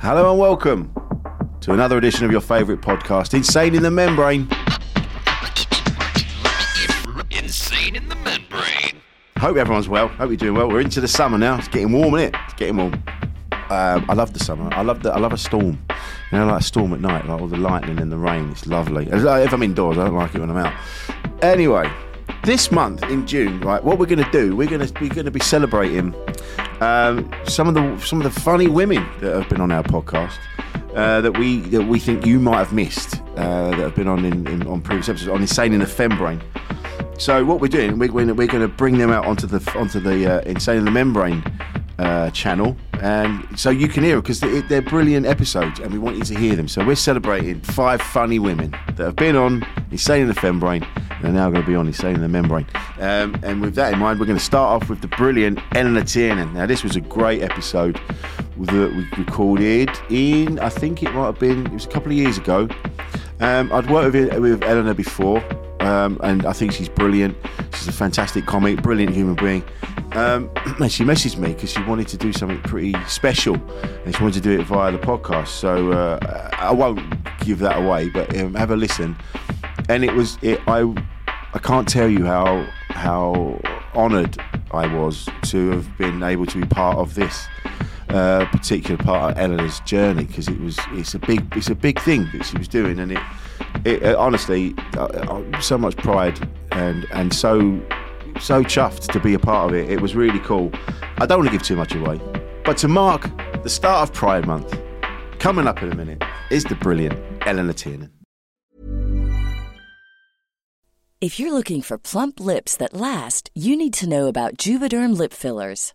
Hello and welcome to another edition of your favourite podcast, Insane in the Membrane. Insane in the membrane. Hope everyone's well. Hope you're doing well. We're into the summer now. It's getting warm, isn't it? It's getting warm. Um, I love the summer. I love the. I love a storm. You know, like a storm at night, like all the lightning and the rain. It's lovely. If I'm indoors, I don't like it when I'm out. Anyway, this month in June, right? What we're going to do? We're going to going to be celebrating um, some of the some of the funny women that have been on our podcast. Uh, that we that we think you might have missed uh, that have been on in, in on previous episodes on insane in the fembrane. So what we're doing, we're, we're, we're going to bring them out onto the onto the uh, Insane in the Membrane uh, channel, and so you can hear them because they, they're brilliant episodes, and we want you to hear them. So we're celebrating five funny women that have been on Insane in the Fembrane, and are now going to be on Insane in the Membrane. Um, and with that in mind, we're going to start off with the brilliant Eleanor Tiernan. Now this was a great episode that we recorded in, I think it might have been, it was a couple of years ago. Um, I'd worked with, with Eleanor before, um, and I think she's brilliant. She's a fantastic comic, brilliant human being. Um, and she messaged me because she wanted to do something pretty special, and she wanted to do it via the podcast. So uh, I won't give that away, but um, have a listen. And it was, it, I, I can't tell you how how honoured I was to have been able to be part of this uh, particular part of Eleanor's journey because it was it's a big it's a big thing that she was doing and it it uh, honestly uh, so much pride and and so so chuffed to be a part of it. It was really cool. I don't want to give too much away but to mark the start of Pride Month coming up in a minute is the brilliant Eleanor Tiernan. If you're looking for plump lips that last, you need to know about Juvederm lip fillers.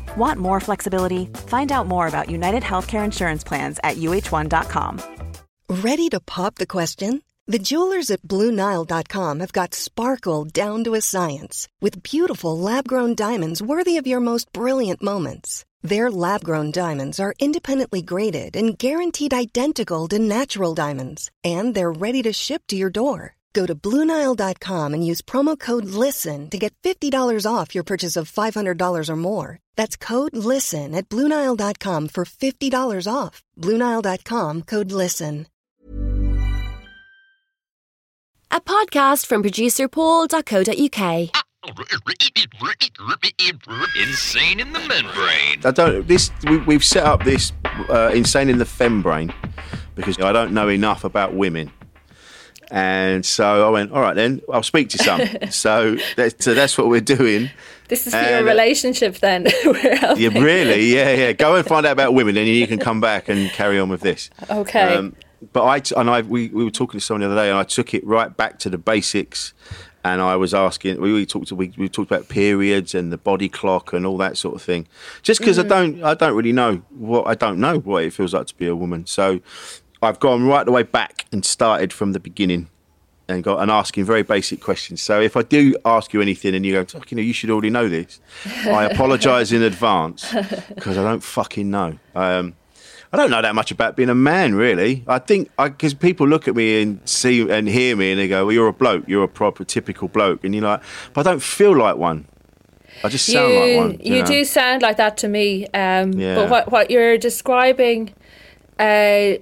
Want more flexibility? Find out more about United Healthcare Insurance Plans at uh1.com. Ready to pop the question? The jewelers at BlueNile.com have got sparkle down to a science with beautiful lab grown diamonds worthy of your most brilliant moments. Their lab grown diamonds are independently graded and guaranteed identical to natural diamonds, and they're ready to ship to your door. Go to Bluenile.com and use promo code LISTEN to get $50 off your purchase of $500 or more. That's code LISTEN at Bluenile.com for $50 off. Bluenile.com code LISTEN. A podcast from producer paul.co.uk. Insane in the membrane. I don't. This we, we've set up this uh, insane in the fembrane because I don't know enough about women, and so I went. All right, then I'll speak to some. so, that's, so that's what we're doing. This is for And, your uh, relationship then. Yeah, really. Yeah, yeah. Go and find out about women, and you can come back and carry on with this. Um, Okay. but I t- and I we, we were talking to someone the other day, and I took it right back to the basics. And I was asking, we, we talked we, we talked about periods and the body clock and all that sort of thing. Just because I don't I don't really know what I don't know what it feels like to be a woman. So I've gone right the way back and started from the beginning and got and asking very basic questions. So if I do ask you anything and you go, "Fuck, you know, you should already know this, I apologise in advance because I don't fucking know. Um, I don't know that much about being a man, really. I think because people look at me and see and hear me and they go, "Well, you're a bloke. You're a proper typical bloke," and you're like, "But I don't feel like one. I just sound you like one." you know? do sound like that to me. Um, Yeah. But what what you're describing uh,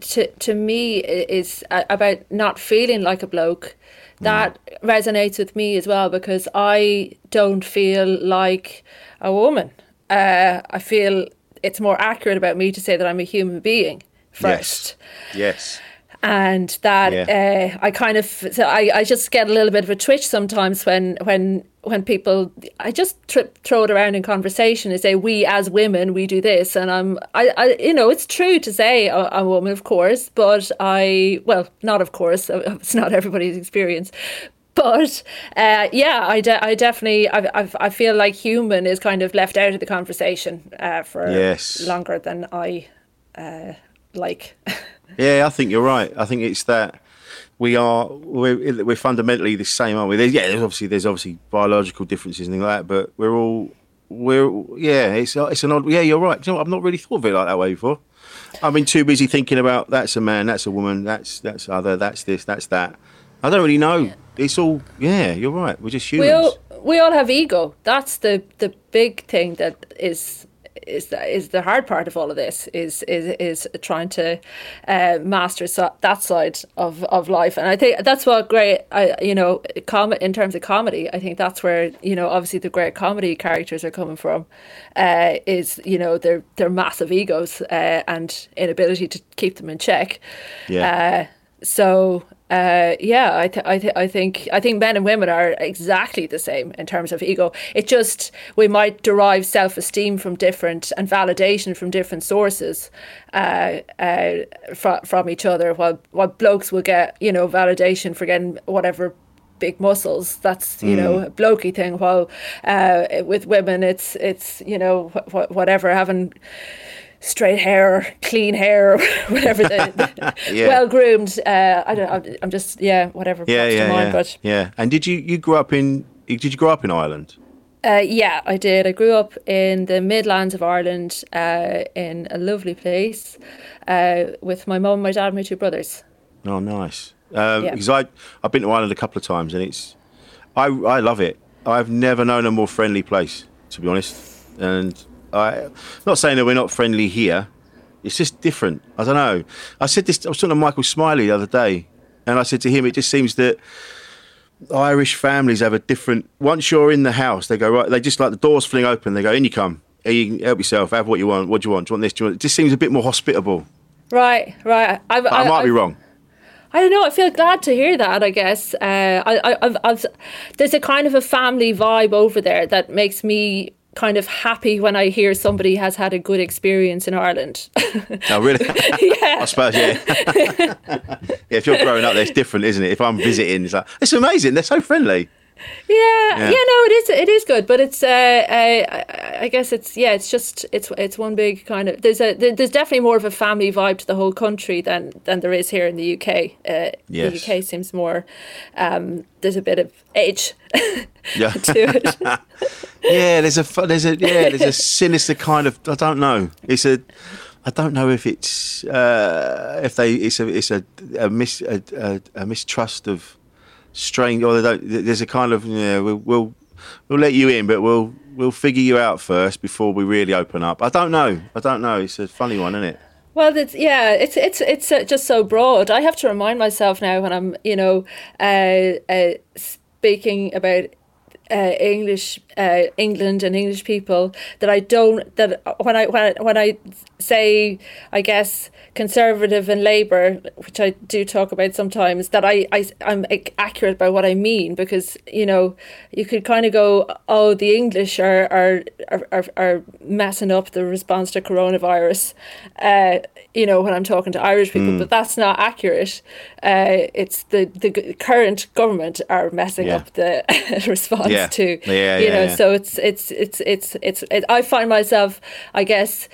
to to me is about not feeling like a bloke. That resonates with me as well because I don't feel like a woman. Uh, I feel it's more accurate about me to say that I'm a human being first Yes. Yes. And that Yeah. uh, I kind of so I, I just get a little bit of a twitch sometimes when when when people I just throw it around in conversation and say we as women we do this and I'm I, I you know it's true to say I'm a woman of course but I well not of course it's not everybody's experience but uh, yeah, I, de- I definitely I, I, I feel like human is kind of left out of the conversation uh, for Yes. longer than I uh, like. Yeah, I think you're right. I think it's that we are we're, we're fundamentally the same, aren't we? There's, yeah, there's obviously there's obviously biological differences and things like that, but we're all we're yeah. It's it's an odd. Yeah, you're right. You know, what? I've not really thought of it like that way before. I've been too busy thinking about that's a man, that's a woman, that's that's other, that's this, that's that. I don't really know. It's all yeah. You're right. We're just humans. we all we all have ego. That's the the big thing that is is the, is the hard part of all of this is is is trying to uh, master so, that side of, of life and I think that's what great I you know com- in terms of comedy I think that's where you know obviously the great comedy characters are coming from uh, is you know their their massive egos uh, and inability to keep them in check Yeah. uh, so uh, yeah, I, th- I, th- I think I think men and women are exactly the same in terms of ego. It just we might derive self esteem from different and validation from different sources uh, uh, fr- from each other. While while blokes will get you know validation for getting whatever big muscles. That's you know a blokey thing. While uh, with women, it's it's you know wh- whatever having straight hair, clean hair, whatever the, Yeah. well groomed. Uh, I don't. I'm- just yeah, whatever. yeah, yeah, to mind, yeah. But yeah. And did you you grew up in did you grow up in Ireland? uh, yeah, I did. I grew up in the Midlands of Ireland, uh, in a lovely place, uh, with my mum, my dad, and my two brothers. Oh, nice. Um, Yeah. Because I I've been to Ireland a couple of times and it's I I love it. I've never known a more friendly place to be honest. And I not saying that we're not friendly here. It's just different. I don't know. I said this. I was talking to Michael Smiley the other day, and I said to him, it just seems that Irish families have a different. Once you're in the house, they go right. They just like the doors fling open. They go in. You come. You can help yourself. Have what you want. What do you want? Do you want this? Do you want? It just seems a bit more hospitable. Right, right. I've, I, might be wrong. I don't know. I feel glad to hear that. I guess uh, I, I, I've, I've, there's a kind of a family vibe over there that makes me kind of happy when I hear somebody has had a good experience in Ireland. Oh, really? yeah. I suppose, yeah. yeah. If you're growing up, there, it's different, isn't it? If I'm visiting, it's like it's amazing. They're so friendly. Yeah, Yeah. no, it is. It is good, but it's. Uh, uh, I- I guess it's. Yeah, it's just. It's. It's one big kind of. There's a. There's definitely more of a family vibe to the whole country than than there is here in the UK. Uh, Yes. The UK seems more. Um, there's a bit of age Yeah. to it. Yeah, there's a there's a yeah there's a sinister kind of I don't know. It's a I don't know if it's uh, if they it's a it's a a, mis, a, a, a mistrust of strange, or they don't, there's a kind of yeah, we'll, we'll we'll let you in, but we'll we'll figure you out first before we really open up. I don't know. I don't know. It's a funny one, isn't it? Well, it's, yeah, it's it's it's uh, just so broad. I have to remind myself now when I'm, you know, uh, uh, speaking about uh, English, uh, England and English people that I don't that when I when I, when I say I guess conservative and Labour, which I do talk about sometimes, that I, I I'm accurate by what I mean because you know you could kind of go oh the English are are are, are messing up the response to coronavirus, uh, you know when I'm talking to Irish people, mm. but that's not accurate. Uh, it's the the current government are messing yeah. up the response yeah. to yeah, you know so it's it's it's it's it's it, I find myself I guess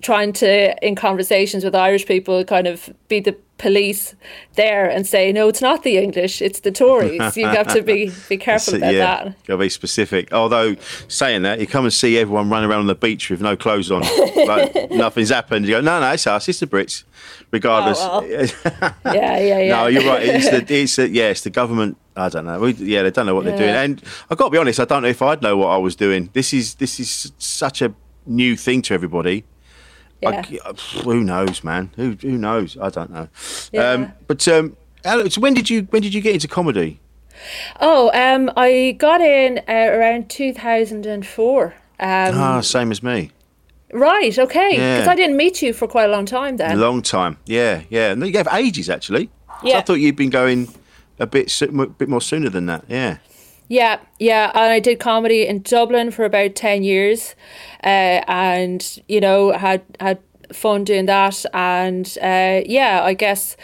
trying to in conversations with Irish people kind of be the police there and say no it's not the English it's the Tories. You have to be be careful about yeah, that. gotta be specific. Although saying that you come and see everyone running around on the beach with no clothes on like nothing's happened you go no no it's us it's the Brits regardless. Oh, well. yeah yeah yeah. No you're right it's the, it's the, yeah it's the government I don't know. We, yeah, they don't know what yeah. they're doing, and I've got to be honest. I don't know if I'd know what I was doing. This is this is such a new thing to everybody. Yeah. I, who knows, man? Who who knows? I don't know. Yeah. Um, but um, Alex, when did you when did you get into comedy? Oh, um, I got in uh, around two thousand and four. Um, ah, same as me. Right. Okay. Because yeah. I didn't meet you for quite a long time then. A long time. Yeah. Yeah. And you have ages actually. Yeah. I thought you'd been going a bit a bit more sooner than that. Yeah. Yeah, yeah, and I did comedy in Dublin for about ten years, uh, and you know had had fun doing that, and uh, yeah, I guess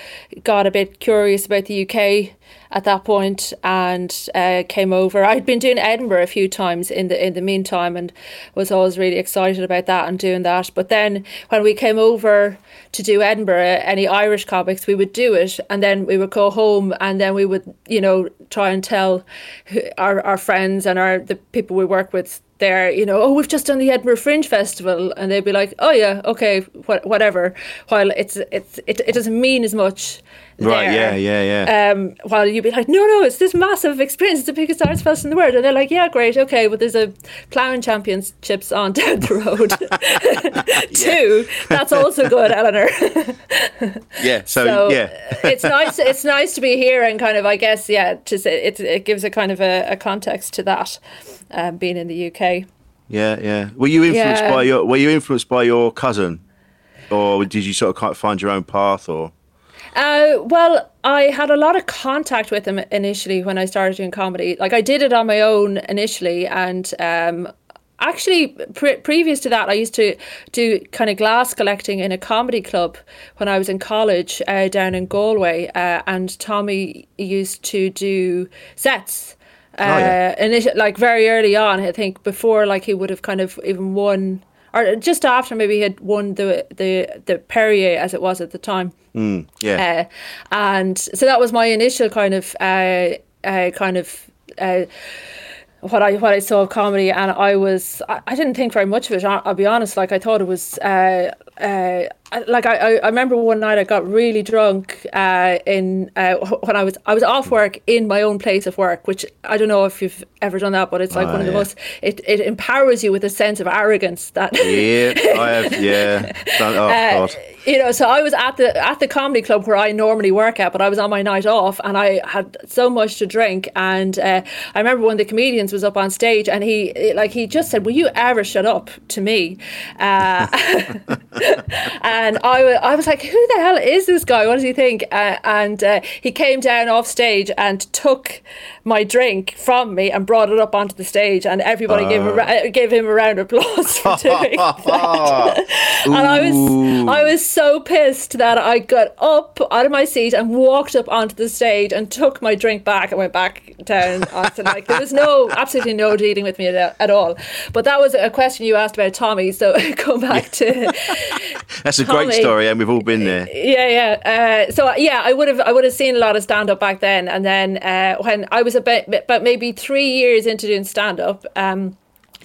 got a bit curious about the UK at that point and uh, came over. I'd been doing Edinburgh a few times in the in the meantime and was always really excited about that and doing that. But then when we came over to do Edinburgh, any Irish comics, we would do it and then we would go home and then we would, you know, try and tell our, our friends and our the people we work with there, you know, oh, we've just done the Edinburgh Fringe Festival, and they'd be like, oh yeah, okay, wh- whatever. While it's it's it, it doesn't mean as much Right, there. yeah, yeah, yeah. Um, while you'd be like, no, no, it's this massive experience. It's the biggest arts festival in the world. And they're like, yeah, great, okay, but there's a ploughing championships on down the road too. That's also good, Eleanor. yeah, so, so yeah. it's nice. It's nice to be here and kind of, I guess, yeah, to say it, it gives a kind of a, a context to that, um, being in the UK. Yeah, yeah. Were you influenced yeah. by your Were you influenced by your cousin, or did you sort of find your own path, or? Uh, well, I had a lot of contact with him initially when I started doing comedy. Like I did it on my own initially, and um, actually pre- previous to that, I used to do kind of glass collecting in a comedy club when I was in college uh, down in Galway, uh, and Tommy used to do sets. Uh, oh, yeah. Uh, like very early on, I think before like he would have kind of even won or just after maybe he had won the the the Perrier as it was at the time. Mm, yeah, uh, and so that was my initial kind of uh, uh, kind of. Uh, what I what I saw of comedy, and I was I, I, didn't think very much of it. I'll be honest. Like I thought it was uh, uh, like I, I remember one night I got really drunk uh, in uh, when I was I was off work in my own place of work, which I don't know if you've ever done that, but it's like oh, one of the most it, it empowers you with a sense of arrogance that yeah I have yeah. Oh uh, God. you know so I was at the at the comedy club where I normally work at, but I was on my night off and I had so much to drink, and uh, I remember one of the comedians was up on stage and he like he just said, "Will you ever shut up to me?" And I, I was like, who the hell is this guy? What does he think? Uh, and uh, he came down off stage and took my drink from me and brought it up onto the stage, and everybody uh. gave, a, gave him a round of applause for doing that. and I was I was so pissed that I got up out of my seat and walked up onto the stage and took my drink back and went back down onto like there was no absolutely no dealing with me at, at all. But that was a question you asked about Tommy, so go back to that's a Tommy. great story, and we've all been there. Yeah, yeah. Uh, so yeah, I would have I would have seen a lot of stand up back then, and then uh, when I was about, but maybe three years into doing stand up. Um,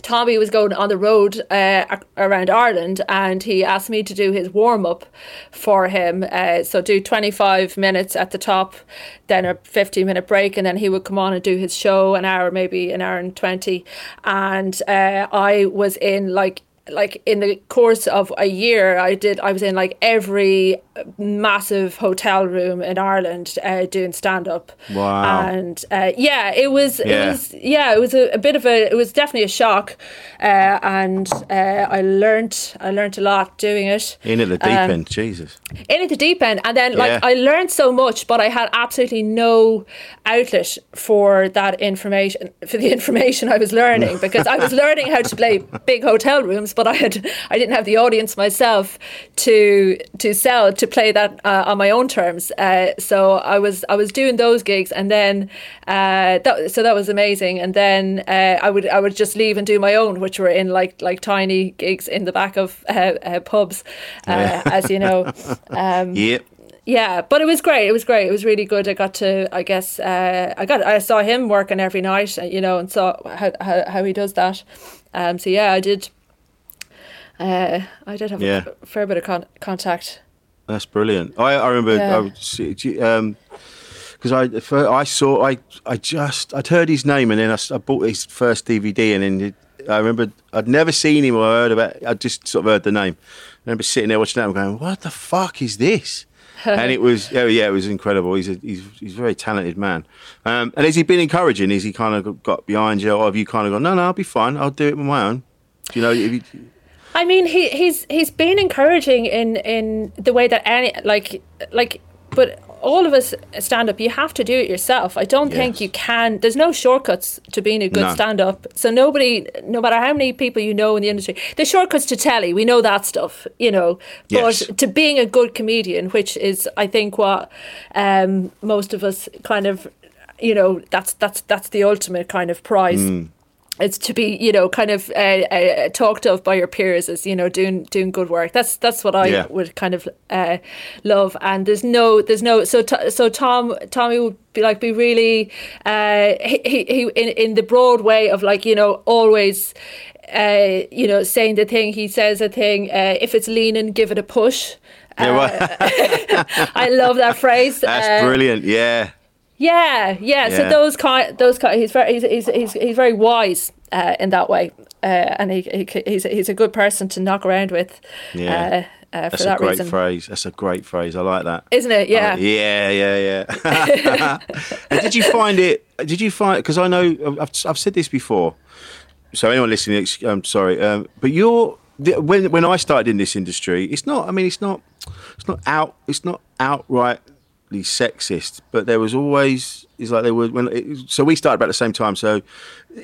Tommy was going on the road uh, around Ireland and he asked me to do his warm up for him. Uh, so, do 25 minutes at the top, then a 15 minute break, and then he would come on and do his show an hour, maybe an hour and 20. And uh, I was in like like in the course of a year i did i was in like every massive hotel room in ireland uh, doing stand up Wow. and uh, yeah it was Yeah. it was yeah it was a, a bit of a it was definitely a shock uh, and uh, i learned i learned a lot doing it In at the deep Um, end, Jesus. in at the deep end and then like Yeah. i learned so much but i had absolutely no outlet for that information for the information i was learning because i was learning how to play big hotel rooms but i had i didn't have the audience myself to to sell to play that uh, on my own terms uh, so i was i was doing those gigs and then uh, that, so that was amazing and then uh, i would i would just leave and do my own which were in like like tiny gigs in the back of uh, uh, pubs uh, as you know um, Yep. yeah, but it was great. It was great. It was really good. I got to, I guess, uh, I got, I saw him working every night, you know, and saw how how, how he does that. Um, so yeah, I did. Uh, I did have Yeah. a fair bit of con- contact. That's brilliant. I, I remember Yeah. I um, because I I saw I I just I'd heard his name and then I bought his first DVD and then it, I remember I'd never seen him or heard about. I just sort of heard the name. I remember sitting there watching that and going, "What the fuck is this?" and it was oh yeah, it was incredible. He's a he's he's a very talented man. Um, and has he been encouraging? Has he kind of got behind you, or have you kind of gone, "No, no, I'll be fine. I'll do it on my own." Do you know? If you, I mean, he he's he's been encouraging in in the way that any like like, but all of us stand up. You have to do it yourself. I don't think you can. There's no shortcuts to being a good No. stand up. So nobody, no matter how many people you know in the industry, there's shortcuts to telly. We know that stuff, you know. But Yes. to being a good comedian, which is I think what um, most of us kind of, you know, that's that's that's the ultimate kind of prize Mm. It's to be you know kind of uh, uh, talked of by your peers as you know doing doing good work that's that's what i Yeah. would kind of uh, love and there's no there's no so t- so tom tommy would be like be really uh he, he, he in, in the broad way of like you know always uh you know saying the thing he says a thing uh, if it's leaning give it a push yeah, well, i love that phrase that's brilliant. Yeah. Yeah, yeah. So those kind, those kind, he's very, he's, he's, he's, he's very wise uh, in that way, uh, and he, he, he's, he's a good person to knock around with. Yeah. Uh, uh, for That's that a great reason, phrase. That's a great phrase. I like that. isn't it? Yeah. Oh, yeah, yeah, yeah. and did you find it? Did you find? Because I know I've, I've said this before. So anyone listening, I'm sorry, um, but you're when when I started in this industry, it's not. I mean, it's not. It's not out. It's not sexist, but there was always. It's like they were when. It, so we started about the same time. So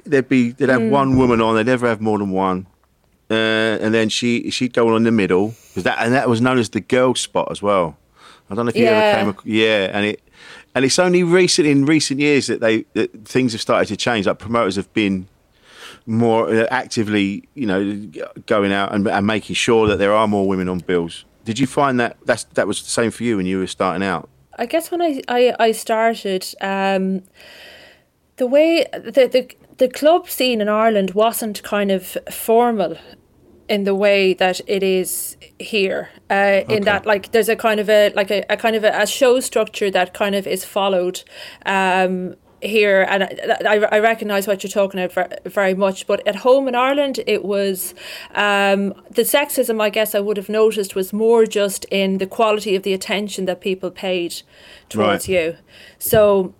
there'd be they'd have one woman on. They'd never have more than one. Uh, and then she she'd go on in the middle because that and that was known as the girl spot as well. I don't know if you Yeah. ever came. Yeah, and it and it's only recent in recent years that they that things have started to change. Like promoters have been more uh, actively, you know, going out and, and making sure that there are more women on bills. Did you find that that's that was the same for you when you were starting out? I guess when I I, I started, um, the way the, the the club scene in Ireland wasn't kind of formal in the way that it is here. Uh, In that, like, there's a kind of a like a, a kind of a, a show structure that kind of is followed. Um, here and I, I, recognize what you're talking about ver- very much but at home in Ireland it was um, the sexism I guess I would have noticed was more just in the quality of the attention that people paid towards Right. you so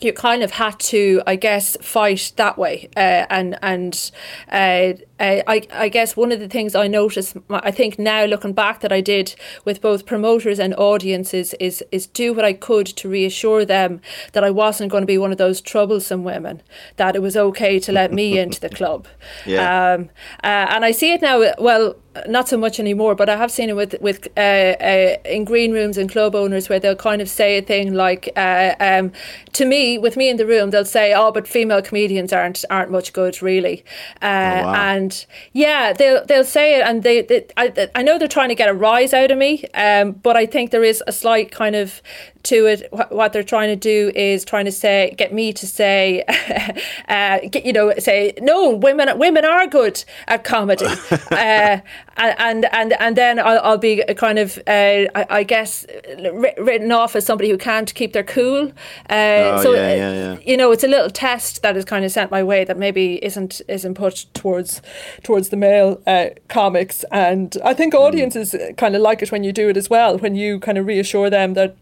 you kind of had to, I guess, fight that way. Uh, and and uh, uh, I, I guess one of the things I noticed, I think now looking back, that I did with both promoters and audiences is is do what I could to reassure them that I wasn't going to be one of those troublesome women. That it was okay to let me into the club. Yeah. Um, uh, and I see it now. Well, not so much anymore, but I have seen it with with uh, uh, in green rooms and club owners where they'll kind of say a thing like, uh, um, to me, with me in the room, they'll say, "Oh, but female comedians aren't aren't much good, really," uh, Oh, wow. and yeah, they'll they'll say it, and they, they I, I know they're trying to get a rise out of me, um, but I think there is a slight kind of to it, wh- what they're trying to do is trying to say, get me to say, uh, get, you know, say no, women women are good at comedy, uh, and and and then I'll, I'll be kind of, uh, I, I, guess, written off as somebody who can't keep their cool. Uh, oh, so yeah, yeah, yeah. you know, it's a little test that is kind of sent my way that maybe isn't isn't put towards towards the male uh, comics, and I think audiences mm. kind of like it when you do it as well, when you kind of reassure them that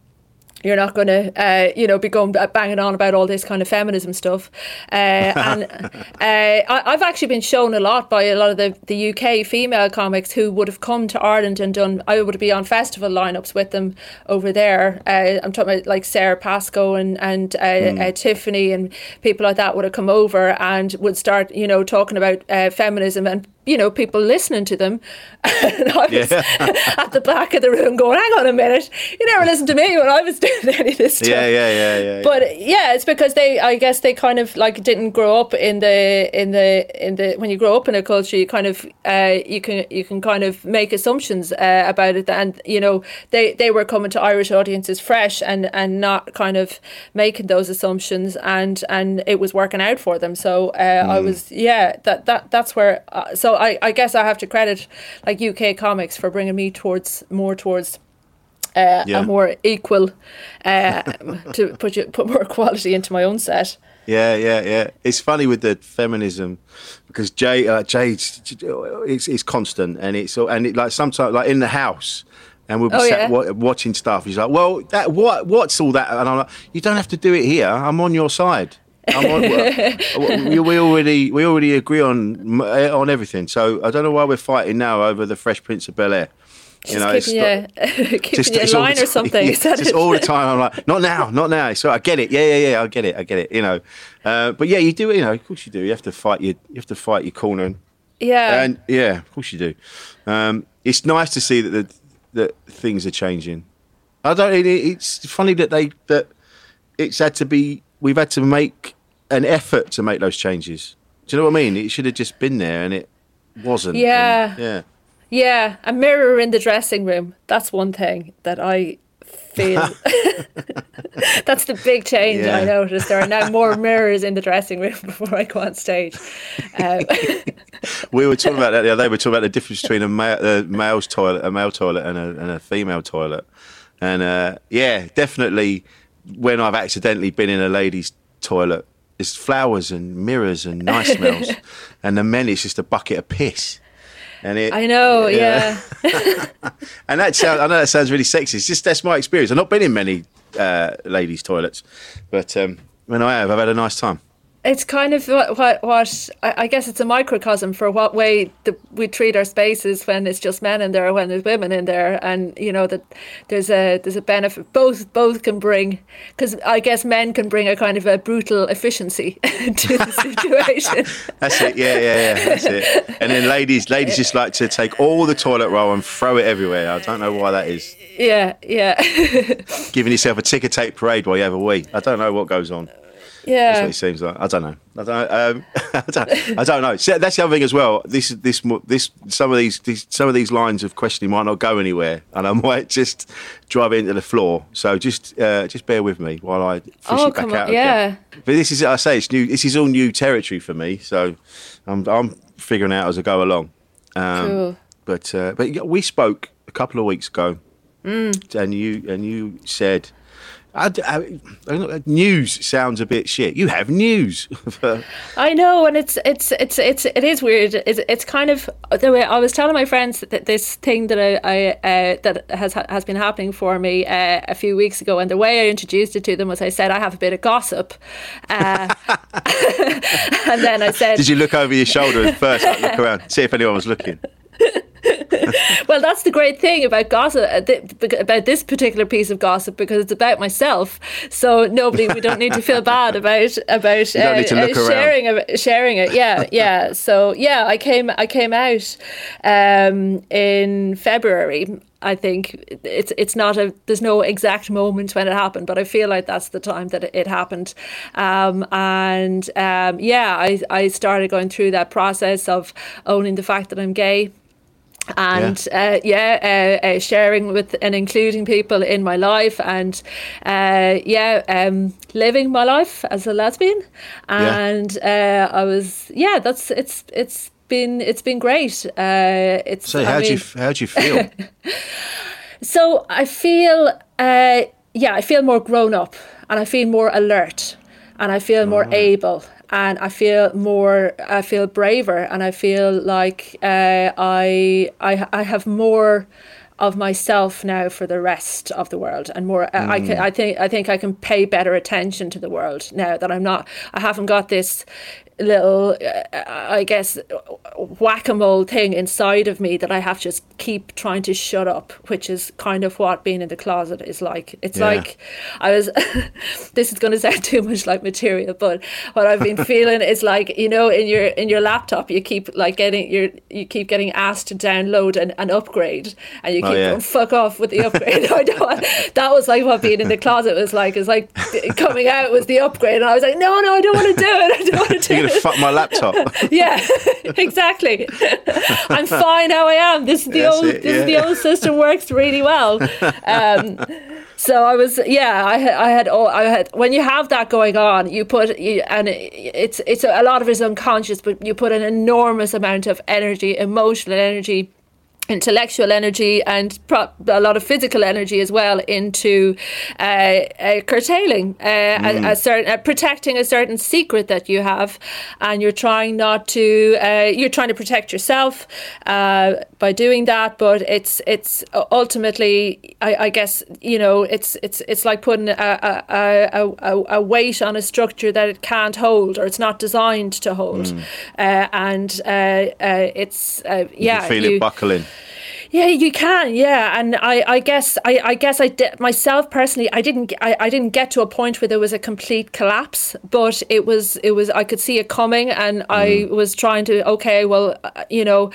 you're not going to, uh, you know, be going banging on about all this kind of feminism stuff. Uh, and uh, I, have actually been shown a lot by a lot of the, the UK female comics who would have come to Ireland and done. I would be on festival lineups with them over there. Uh, I'm talking about like Sara Pascoe and and mm. Tiffany and people like that would have come over and would start, you know, talking about feminism and you know, people listening to them. and I was yeah. at the back of the room going, hang on a minute, you never listened to me when I was doing any of this stuff. Yeah, yeah, yeah, yeah. But yeah, it's because they, I guess they kind of like didn't grow up in the, in the, in the, when you grow up in a culture, you kind of, uh, you can, you can kind of make assumptions uh, about it. And, you know, they, they were coming to Irish audiences fresh and, and not kind of making those assumptions and, and it was working out for them. So uh, mm. I was, yeah, that, that, that's where, uh, so I, I guess I have to credit like UK comics for bringing me towards more towards uh, yeah. a more equal uh, to put you, put more quality into my own set. Yeah, yeah, yeah. It's funny with the feminism because Jay, uh, Jay, it's, it's constant and it's and it, like sometimes like in the house and we'll be oh, sat yeah. watching stuff. He's like, "Well, that what what's all that?" And I'm like, "You don't have to do it here. I'm on your side." On, we, we, already we already agree on on everything. So I don't know why we're fighting now over the Fresh Prince of Bel Air. You know, keeping you, keeping just, line or something. Yeah, just all the time. I'm like, not now, not now. So I get it. Yeah, yeah, yeah. I get it. I get it. You know, uh, but yeah, you do. You know, of course you do. You have to fight your you have to fight your corner. Yeah. And yeah, of course you do. Um, it's nice to see that the, that things are changing. I don't. It, it's funny that they that it's had to be we've had to make an effort to make those changes. Do you know what I mean? It should have just been there, and it wasn't. Yeah, and, yeah, yeah. A mirror in the dressing room. That's one thing that I feel. That's the big change yeah. I noticed. There are now more mirrors in the dressing room before I go on stage. Um. we were talking about that the other day. We were talking about the difference between a, male, a male's toilet, a male toilet, and a, and a female toilet. And uh, yeah, definitely when I've accidentally been in a lady's toilet, there's flowers and mirrors and nice smells, and the men it's just a bucket of piss. And it, I know, yeah. yeah. and that sounds, I know that sounds really sexy. It's just that's my experience. I've not been in many uh, ladies' toilets, but um, when I have, I've had a nice time it's kind of what, what, what I guess it's a microcosm for what way the, we treat our spaces when it's just men in there, when there's women in there, and you know that there's a there's a benefit. Both both can bring because I guess men can bring a kind of a brutal efficiency to the situation. that's it. Yeah, yeah, yeah. That's it. And then ladies, ladies just like to take all the toilet roll and throw it everywhere. I don't know why that is. Yeah, yeah. Giving yourself a ticker tape parade while you have a wee. I don't know what goes on. Yeah, that's what it seems like. I don't know. I don't. Um, I, don't I don't know. So that's the other thing as well. This, this, this. Some of these, these, some of these lines of questioning might not go anywhere, and I might just drive into the floor. So just, uh, just bear with me while I fish oh, it back on, out. Yeah. Again. But this is, I say, it's new. This is all new territory for me. So I'm, I'm figuring out as I go along. Um, cool. But, uh, but we spoke a couple of weeks ago, mm. and you, and you said I, I, I, news sounds a bit shit. You have news. I know, and it's it's it's it's it is weird. It's, it's kind of the way I was telling my friends that this thing that I, I uh, that has has been happening for me uh, a few weeks ago, and the way I introduced it to them was I said I have a bit of gossip, uh, and then I said, "Did you look over your shoulder first? Like, look around, see if anyone was looking." well, that's the great thing about gossip, uh, about this particular piece of gossip, because it's about myself. So nobody, we don't need to feel bad about about uh, uh, sharing it, sharing it. Yeah, yeah. So yeah, I came I came out um, in February. I think it's it's not a there's no exact moment when it happened, but I feel like that's the time that it, happened. Um, and um, yeah, I I started going through that process of owning the fact that I'm gay and yeah, uh, yeah uh, uh, sharing with and including people in my life and uh, yeah um, living my life as a lesbian and yeah. Uh, I was yeah that's it's it's been it's been great uh, it's so how do you how do you feel so I feel yeah I feel more grown up and I feel more alert and I feel more right. able and I feel more I feel braver and I feel like uh, I, I I have more of myself now for the rest of the world and more mm. I can I think I think I can pay better attention to the world now that I'm not I haven't got this little, uh, I guess, whack a mole thing inside of me that I have to just keep trying to shut up, which is kind of what being in the closet is like. It's yeah. like I was, this is going to sound too much like material, but what I've been feeling is like, you know, in your in your laptop, you keep like getting, your you keep getting asked to download an, an upgrade and you oh, keep oh, yeah. going, fuck off with the upgrade. I don't that was like what being in the closet was like. It's like coming out was the upgrade. And I was like, no, no, I don't want to do it. I don't want to do fuck my laptop. yeah, exactly. I'm fine how I am. This is the That's old it, this yeah. the old system works really well. Um, so I was yeah I had I had all I had when you have that going on you put you, and it, it's it's a lot of it is unconscious but you put an enormous amount of energy emotional energy intellectual energy and pro- a lot of physical energy as well into uh, uh, curtailing uh, mm. a, a, certain uh, protecting a certain secret that you have and you're trying not to uh, you're trying to protect yourself uh, by doing that but it's it's ultimately I, I, guess you know it's it's it's like putting a, a, a, a, weight on a structure that it can't hold or it's not designed to hold mm. and it's yeah you feel you, it buckling yeah, you can. Yeah, and I, I guess, I, I guess, I did myself personally. I didn't, I, I didn't get to a point where there was a complete collapse, but it was, it was. I could see it coming, and mm. I was trying to. Okay, well, uh, you know,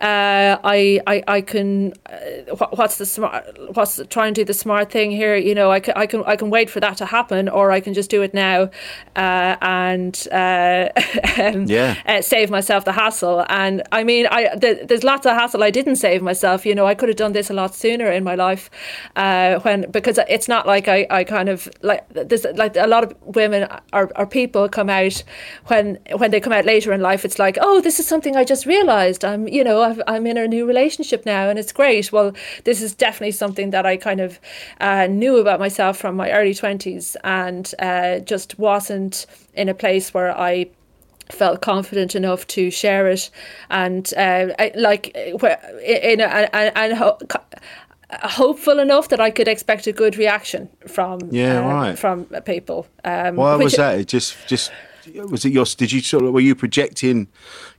uh, I, I, I can. Uh, what's the smart? What's the, try and do the smart thing here? You know, I can, I can, I can wait for that to happen, or I can just do it now, uh, and uh, yeah, uh, save myself the hassle. And I mean, I the, there's lots of hassle I didn't save myself myself, you know, I could have done this a lot sooner in my life uh, when because it's not like I, I kind of like this like a lot of women or, or people come out when when they come out later in life. It's like, oh, this is something I just realized. I'm you know i am in a new relationship now and it's great. Well, this is definitely something that I kind of uh, knew about myself from my early twenties and uh, just wasn't in a place where I felt confident enough to share it and uh, I, like in, and, and ho- hopeful enough that I could expect a good reaction from yeah uh, right from people. Um, Why was that? It just just was it your? Did you sort of were you projecting?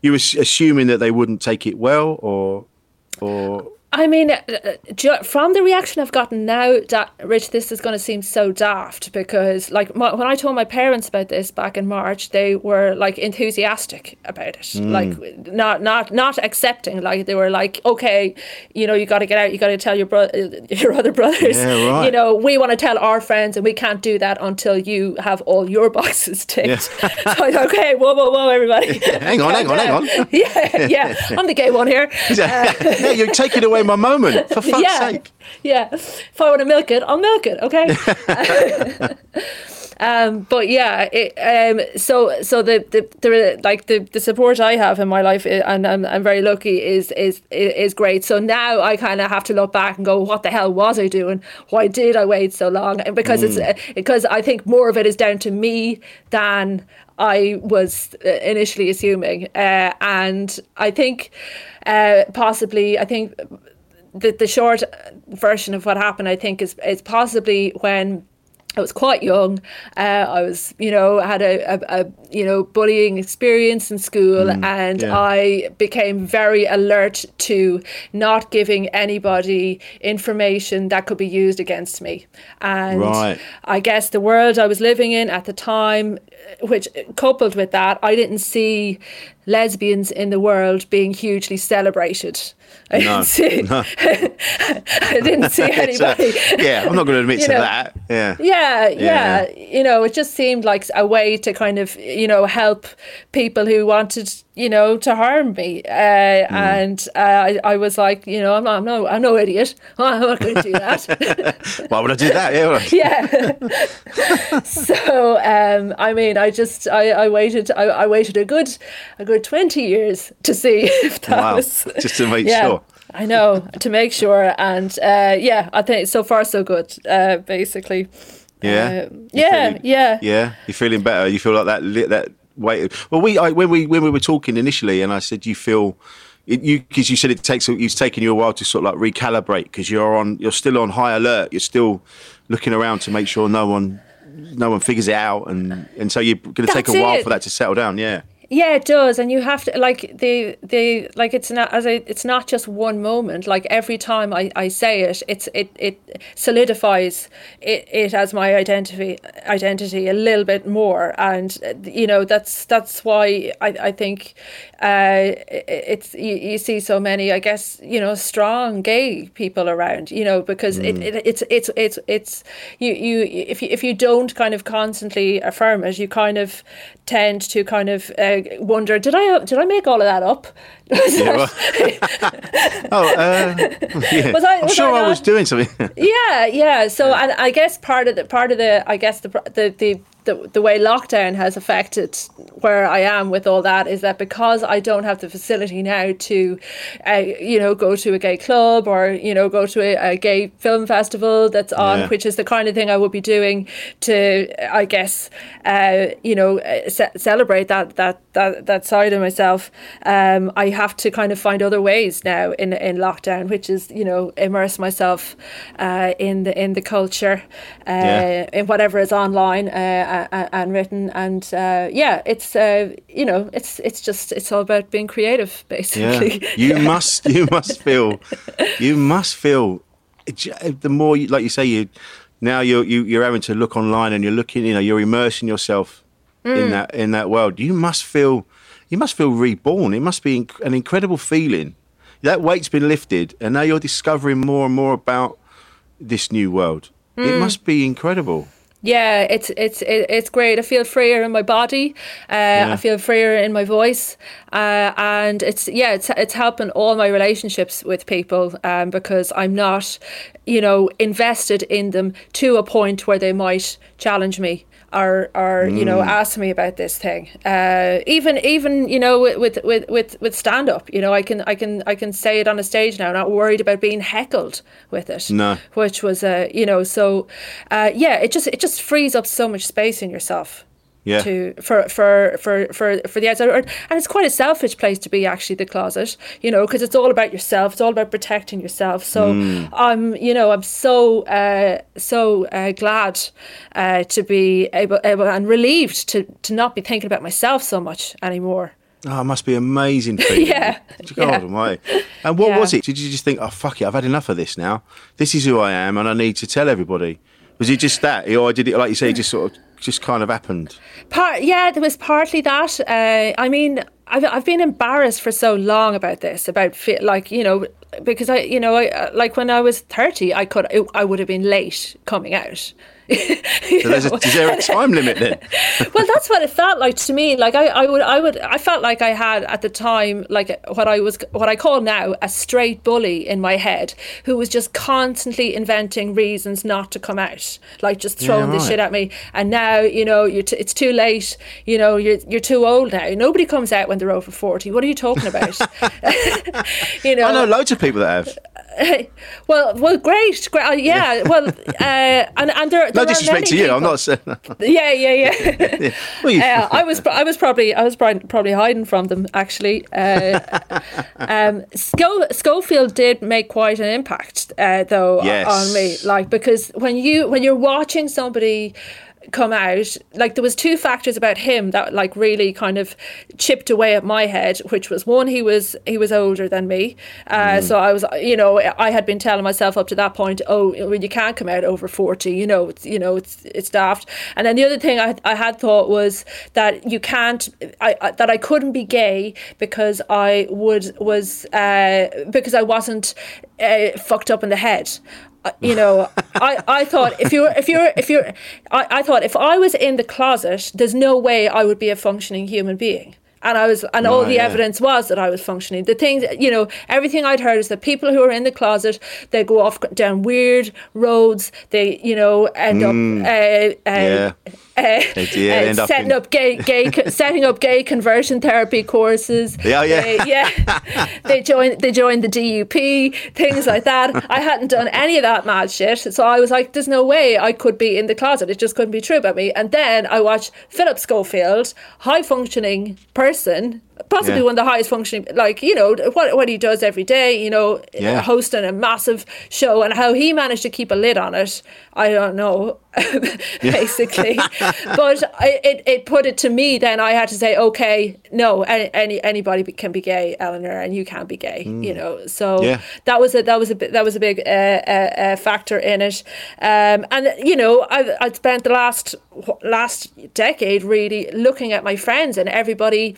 You were assuming that they wouldn't take it well, or or I mean, uh, uh, from the reaction I've gotten now, Rich, this is going to seem so daft because, like, my, when I told my parents about this back in March, they were like enthusiastic about it, mm. like not not not accepting. Like they were like, okay, you know, you got to get out, you got to tell your brother, your other brothers, yeah, right. you know, we want to tell our friends, and we can't do that until you have all your boxes ticked. Yeah. so I thought, okay, whoa, whoa, whoa, everybody, hang on, hang on, hang on. yeah, yeah, I'm the gay one here. Uh, yeah, you're taking away my moment, for fuck's yeah, sake. Yeah. If I want to milk it, I'll milk it, okay? um, but yeah, it, um, so so the, the the like the, the support I have in my life, eh, and I'm, I'm very lucky, is is is great. So now I kind of have to look back and go, what the hell was I doing? Why did I wait so long? And because mm. it's eh, because I think more of it is down to me than I was uh, initially assuming, uh, and I think uh, possibly I think the the short version of what happened, I think, is is possibly when I was quite young. Uh, I was, you know, had a, a, a, you know bullying experience in school, mm, and yeah. I became very alert to not giving anybody information that could be used against me. And right. I guess the world I was living in at the time, which coupled with that, I didn't see lesbians in the world being hugely celebrated. I no, didn't see, no. I didn't see uh, anybody. A, yeah, I'm not going to admit to know, that. Yeah. yeah. yeah, yeah, You know, it just seemed like a way to kind of, you know, help people who wanted you know, to harm me. Uh, mm. And uh, I, I was like, you know, I'm not, I'm no, I'm no idiot. I'm not going to do that. Why would I do that? Yeah. yeah. so, um, I mean, I just, I, I waited, I, I, waited a good, a good twenty years to see if that wow. was just to make yeah. sure. I know to make sure, and uh, yeah, I think so far so good. Uh, basically, yeah, uh, yeah, feeling, yeah, yeah. You're feeling better. You feel like that that weight. Well, we I, when we when we were talking initially, and I said you feel. It, you because you said it takes it's taken you a while to sort of like recalibrate because you're on you're still on high alert you're still looking around to make sure no one no one figures it out and and so you're going to take a while it. for that to settle down yeah yeah, it does, and you have to like the the like it's not as I, it's not just one moment. Like every time I, I say it, it's it it solidifies it, it as my identity identity a little bit more, and you know that's that's why I I think uh, it's you, you see so many I guess you know strong gay people around you know because mm. it, it it's it's it's it's you you if you if you don't kind of constantly affirm it, you kind of tend to kind of uh, wonder did I did I make all of that up? yeah, well, oh, uh, yeah. Was I, I'm sure I, I, was doing something. yeah, yeah. So, and I guess part of the part of the I guess the the the the, the way lockdown has affected where I am with all that is that because I don't have the facility now to, uh, you know, go to a gay club or you know go to a, a gay film festival that's on, yeah. which is the kind of thing I would be doing to, I guess, uh, you know, uh, ce- celebrate that that that that side of myself. Um, I have to kind of find other ways now in in lockdown, which is you know immerse myself uh, in the in the culture, uh, yeah. in whatever is online uh, and written. And uh, yeah, it's uh, you know, it's it's just it's all about being creative, basically. Yeah. You must you must feel you must feel the more you, like you say you now you're you, you're having to look online and you're looking you know you're immersing yourself mm. in that in that world. You must feel you must feel reborn. It must be an incredible feeling. That weight's been lifted, and now you're discovering more and more about this new world. Mm. It must be incredible. Yeah, it's it's it's great. I feel freer in my body. Uh, yeah. I feel freer in my voice, uh, and it's yeah, it's it's helping all my relationships with people um, because I'm not, you know, invested in them to a point where they might challenge me or or mm. you know mm. ask me about this thing. Uh, even even you know with with with with stand up, you know I can I can I can say it on a stage now, not worried about being heckled with it. No, which was uh, you know so uh, yeah, it just it just frees up so much space in yourself yeah. to for for for for for the outside and it's quite a selfish place to be actually the closet you know because it's all about yourself it's all about protecting yourself so mm. i'm you know i'm so uh, so uh, glad uh, to be able, able and relieved to to not be thinking about myself so much anymore Oh, it must be amazing for you. yeah. God yeah. And what yeah. was it? Did you just think, oh, fuck it, I've had enough of this now? This is who I am and I need to tell everybody? Was it just that? Or did it, like you say, just sort of just kind of happened? Part, yeah, there was partly that. Uh, I mean, I've, I've been embarrassed for so long about this, about like, you know, because I, you know, I, uh, like when I was 30, I could, I would have been late coming out. so there's a, is there a time limit then? well, that's what it felt like to me. Like I, I would, I would, I felt like I had at the time, like what I was, what I call now a straight bully in my head, who was just constantly inventing reasons not to come out, like just throwing yeah, right. this shit at me. And now, you know, t- it's too late. You know, you're you're too old now. Nobody comes out when they're over forty. What are you talking about? you know, I know loads of people that have. well, well, great, great. Uh, yeah, well, uh, and and there, there no disrespect to you. People. I'm not saying. yeah, yeah, yeah. yeah. Well, uh, I was, I was probably, I was probably hiding from them actually. Uh, um, Schofield did make quite an impact, uh, though, yes. on me. Like because when you when you're watching somebody come out like there was two factors about him that like really kind of chipped away at my head which was one he was he was older than me. Uh, mm. so I was you know I had been telling myself up to that point oh you can't come out over 40 you know it's you know it's it's daft. And then the other thing I, I had thought was that you can't I, I that I couldn't be gay because I would was uh, because I wasn't uh, fucked up in the head you know, I, I thought if you're if you're if you're I, I thought if I was in the closet, there's no way I would be a functioning human being. and I was, and all the yeah. evidence was that I was functioning. The things, you know, everything I'd heard is that people who are in the closet, they go off down weird roads. They, you know, end up, uh, uh, Mm. Yeah. Uh, They uh, end up setting in- up gay, gay, setting up gay conversion therapy courses. Yeah, yeah. They, yeah. they joined, they joined the DUP, things like that. I hadn't done any of that mad shit, so I was like, "There's no way I could be in the closet. It just couldn't be true about me." And then I watched Philip Schofield, high functioning person. Possibly Yeah. one of the highest functioning, like you know what what he does every day. You know, Yeah. hosting a massive show and how he managed to keep a lid on it. I don't know, basically. but I, it, it put it to me. Then I had to say, okay, no, any, any anybody can be gay, Eleanor, and you can't be gay. You know, so Mm. Yeah. that was a that was a that was a big uh, uh, uh, factor in it. Um, and you know, I I spent the last last decade really looking at my friends and everybody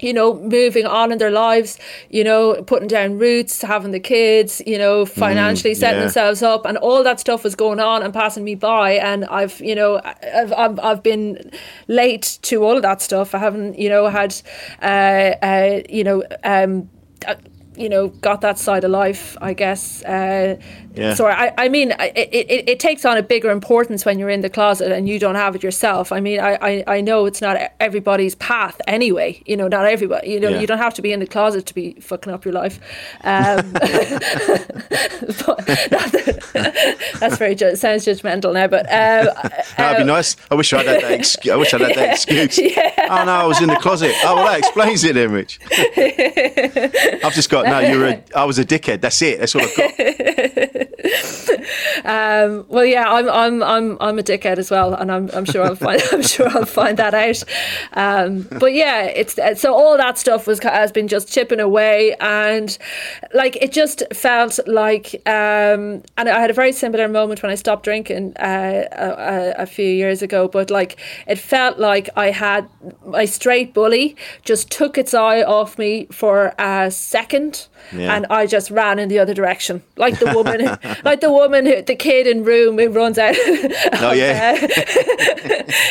you know, moving on in their lives, you know, putting down roots, having the kids, you know, financially setting yeah. themselves up, and all that stuff was going on and passing me by. And I've, you know, I've, I've, I've been late to all of that stuff. I haven't, you know, had, uh, uh, you know, um, uh, you know, got that side of life, I guess. Uh, Yeah. So I, I mean, it, it, it takes on a bigger importance when you're in the closet and you don't have it yourself. I mean, I, I, I know it's not everybody's path anyway. You know, not everybody. You know, Yeah. you don't have to be in the closet to be fucking up your life. Um, but that's very ju- sounds judgmental now, but uh, That'd be nice. I wish I had that. Excuse. I wish I had that excuse. Oh no, I was in the closet. Oh well, that explains it, then, Rich. I've just got no. You're a. I was a dickhead. That's it. That's all I've got. Um, well, yeah, I'm I'm I'm I'm a dickhead as well, and I'm I'm sure I'll find I'm sure I'll find that out. Um, but yeah, it's so all that stuff was has been just chipping away, and like it just felt like, um, and I had a very similar moment when I stopped drinking uh, a, a, few years ago. But like it felt like I had my straight bully just took its eye off me for a second, Yeah. and I just ran in the other direction, like the woman, like the woman, who, the kid in room who runs out. Oh yeah.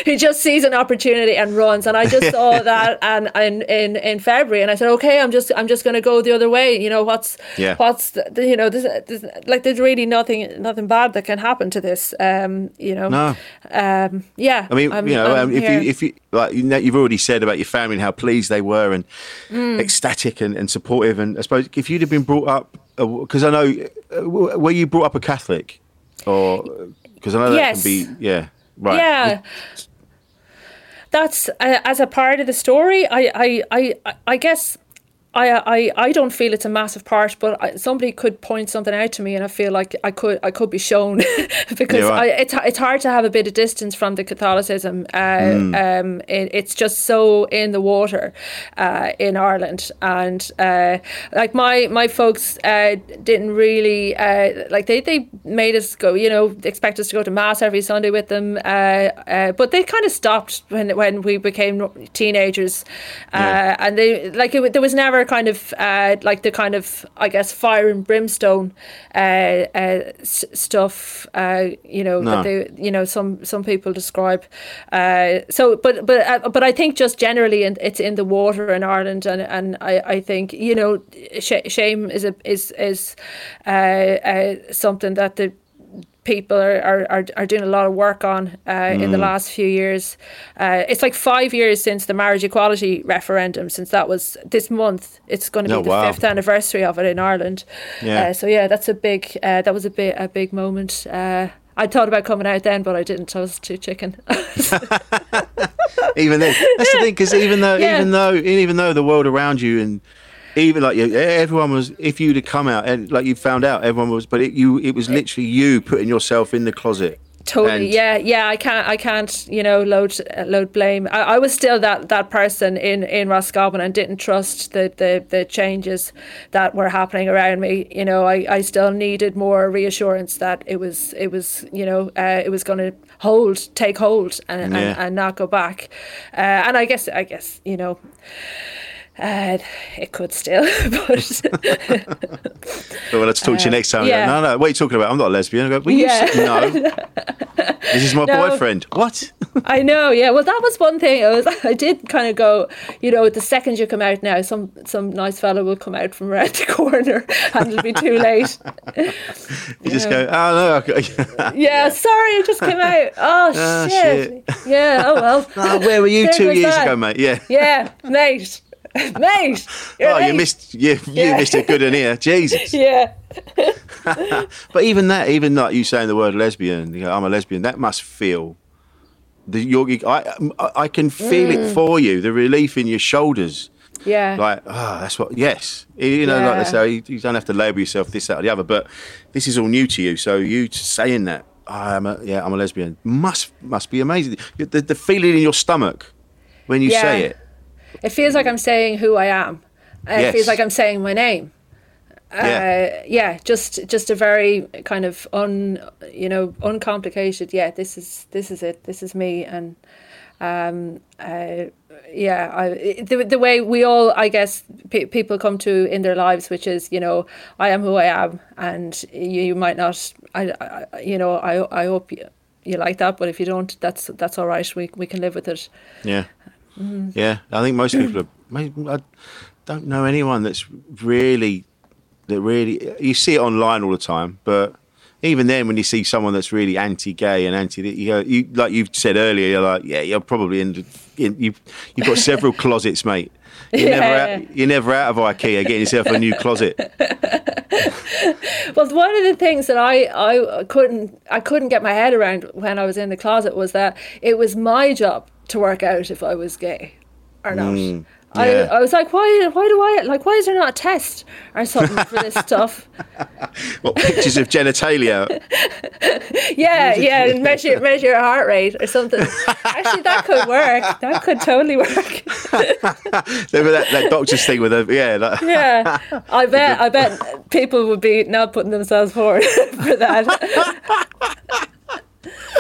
he just sees an opportunity and runs, and I just saw that, and, and in in February, and I said, okay, I'm just I'm just going to go the other way. You know what's Yeah. what's the, you know this, this, like there's really nothing nothing bad that can happen to this. Um, you know. No. Um, yeah. I mean, I'm- you know, um, if you if you like, you know, you've already said about your family and how pleased they were and Mm. ecstatic and, and supportive. And I suppose if you'd have been brought up, because I know, uh, were you brought up a Catholic, or because I know that Yes. can be, yeah, right, Yeah. That's uh, as a part of the story. I, I, I, I guess I, I, I don't feel it's a massive part, but I, somebody could point something out to me, and I feel like I could, I could be shown because Yeah, right. I, it's, it's hard to have a bit of distance from the Catholicism. Uh, Mm. um, it, it's just so in the water uh, in Ireland, and uh, like my my folks uh, didn't really uh, like they they made us go, you know, expect us to go to mass every Sunday with them, uh, uh, but they kind of stopped when when we became teenagers, uh, Yeah. and they like it, there was never kind of uh, like the kind of I guess fire and brimstone uh, uh, s- stuff, uh, you know, No. that they you know some some people describe. Uh, so, but but uh, but I think just generally, in, it's in the water in Ireland, and and I, I think you know, sh- shame is a is is uh, uh, something that the people are, are, are, doing a lot of work on uh, in the last few years. Uh, it's like five years since the marriage equality referendum, since that was this month. It's going to be Oh, the wow. fifth anniversary of it in Ireland. Yeah. Uh, so yeah, that's a big. Uh, that was a big a big moment. Uh, I thought about coming out then, but I didn't. I was too chicken. even then, that's the thing. Because even though, Yeah. even though, even though the world around you and even like you, everyone was, if you'd have come out and like you found out, everyone was, but it, you, it was literally you putting yourself in the closet. Totally, And- yeah, yeah. I can't, I can't, you know, load load blame. I, I was still that that person in in Roscommon and didn't trust the, the the changes that were happening around me. You know, I, I still needed more reassurance that it was it was you know uh, it was going to hold, take hold, and, Yeah. and and not go back. Uh, and I guess I guess you know. Uh, it could still, but when I talk to you next time, go, Uh, yeah. no, no, what are you talking about? I'm not a lesbian. I go, well, Yeah. no. this is my No. boyfriend. What? I know, yeah. Well, that was one thing. I was, I did kind of go, you know, the second you come out now, some some nice fellow will come out from around the corner, and it'll be too late. You just go, oh no. okay." Yeah, sorry, I just came out. Oh Ah, shit. Yeah. Oh well. Oh, where were you There two years that. ago, mate? Yeah. Yeah, mate, mate. Oh, you missed you, you Yeah. missed a good one here. Jesus. Yeah. But even that, even like you saying the word lesbian, you go, I'm a lesbian. That must feel. The, you're, I, I can feel Mm. it for you. The relief in your shoulders. Yeah. Like, ah, that's what. Yes, you know, like Yeah. they say, you, you don't have to label yourself this, that, or the other. But this is all new to you. So you saying that, I'm a, yeah, I'm a lesbian, must must be amazing. The, the feeling in your stomach when you say it. It feels like I'm saying who I am. It Yes. feels like I'm saying my name. Yeah. Uh, yeah, just just a very kind of un, you know, uncomplicated. Yeah, this is this is it. This is me, and um, uh, yeah, I, the the way we all, I guess, pe- people come to in their lives, which is, you know, I am who I am, and you, you might not, I, I, you know, I I hope you, you like that, but if you don't, that's that's all right. We we can live with it. Yeah, Mm. yeah. I think most people are. I don't know anyone that's really that really. You see it online all the time, but even then, when you see someone that's really anti-gay and anti, you go, you like you said earlier, you're like, yeah, you're probably in. in you you've got several closets, mate. You're never Yeah. out, you're never out of IKEA getting yourself a new closet. Well, one of the things that I, I couldn't I couldn't get my head around when I was in the closet was that it was my job to work out if I was gay or not. Hmm, yeah. I, I was like, why why do I like why is there not a test or something for this stuff? What pictures of genitalia? Yeah, yeah, and measure measure your heart rate or something. Actually, that could work. That could totally work. That, that doctor's thing with a yeah. Like, Yeah, I bet I bet people would be not putting themselves forward for that.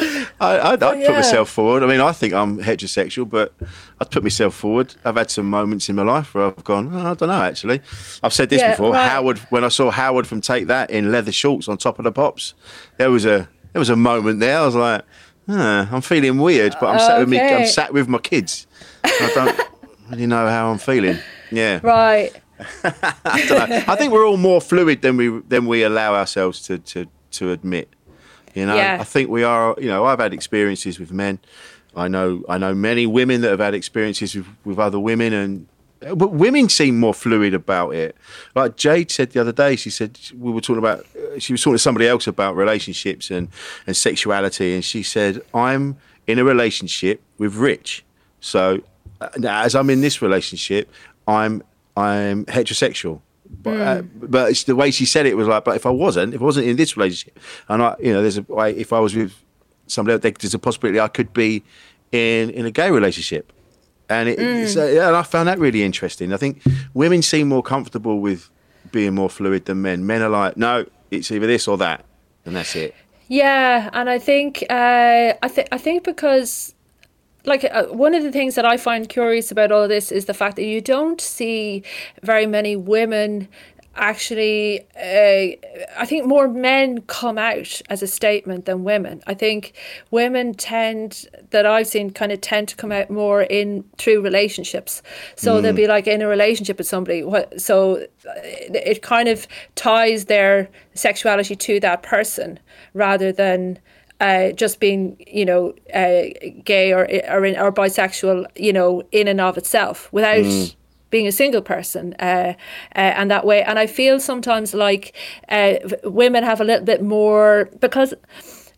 I, I'd, oh, I'd yeah. put myself forward. I mean, I think I'm heterosexual, but I'd put myself forward. I've had some moments in my life where I've gone, oh, I don't know, actually. I've said this Yeah, before. right. Howard, when I saw Howard from Take That in leather shorts on top of the pops, there was a there was a moment there. I was like, huh, I'm feeling weird, but I'm sat with me. I'm sat with my kids. I don't really know how I'm feeling. Yeah, Right. I. I think we're all more fluid than we than we allow ourselves to to, to admit. You know, Yeah. I think we are. You know, I've had experiences with men. I know I know many women that have had experiences with, with other women, and but women seem more fluid about it. Like Jade said the other day, she said we were talking about. uh, She was talking to somebody else about relationships and and sexuality, and she said, "I'm in a relationship with Rich, so uh, now as I'm in this relationship, I'm I'm heterosexual." But, uh, but it's the way she said it was like, but if I wasn't, if I wasn't in this relationship, and I, you know, there's a way, if I was with somebody else, there's a possibility I could be in in a gay relationship, and it, it's, uh, yeah, and I found that really interesting. I think women seem more comfortable with being more fluid than men. Men are like, no, it's either this or that, and that's it. Yeah, and I think uh, I think I think because like uh, one of the things that I find curious about all of this is the fact that you don't see very many women actually uh, I think more men come out as a statement than women. I think women tend that I've seen kind of tend to come out more in through relationships. So they'll be like in a relationship with somebody. what- So it, it kind of ties their sexuality to that person rather than uh, just being, you know, uh, gay or or, in, or bisexual, you know, in and of itself, without being a single person, uh, uh, and that way. And I feel sometimes like uh, women have a little bit more because.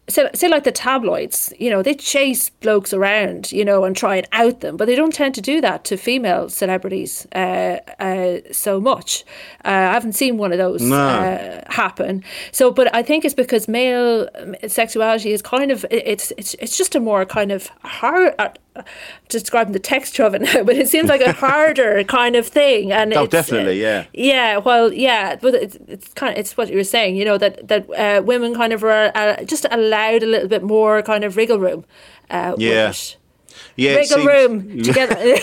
So, say like the tabloids, you know, they chase blokes around, you know, and try and out them, but they don't tend to do that to female celebrities uh, uh, so much. Uh, I haven't seen one of those No. uh, happen. So, but I think it's because male sexuality is kind of it's it's it's just a more kind of hard. Describing the texture of it now, but it seems like a harder kind of thing, and Oh, it's, uh, definitely, yeah. yeah. Well, yeah, but it's, it's kind of it's what you were saying, you know, that that uh, women kind of are uh, just allowed a little bit more kind of wriggle room. Uh, Yeah. Yeah, wriggle seems- room together.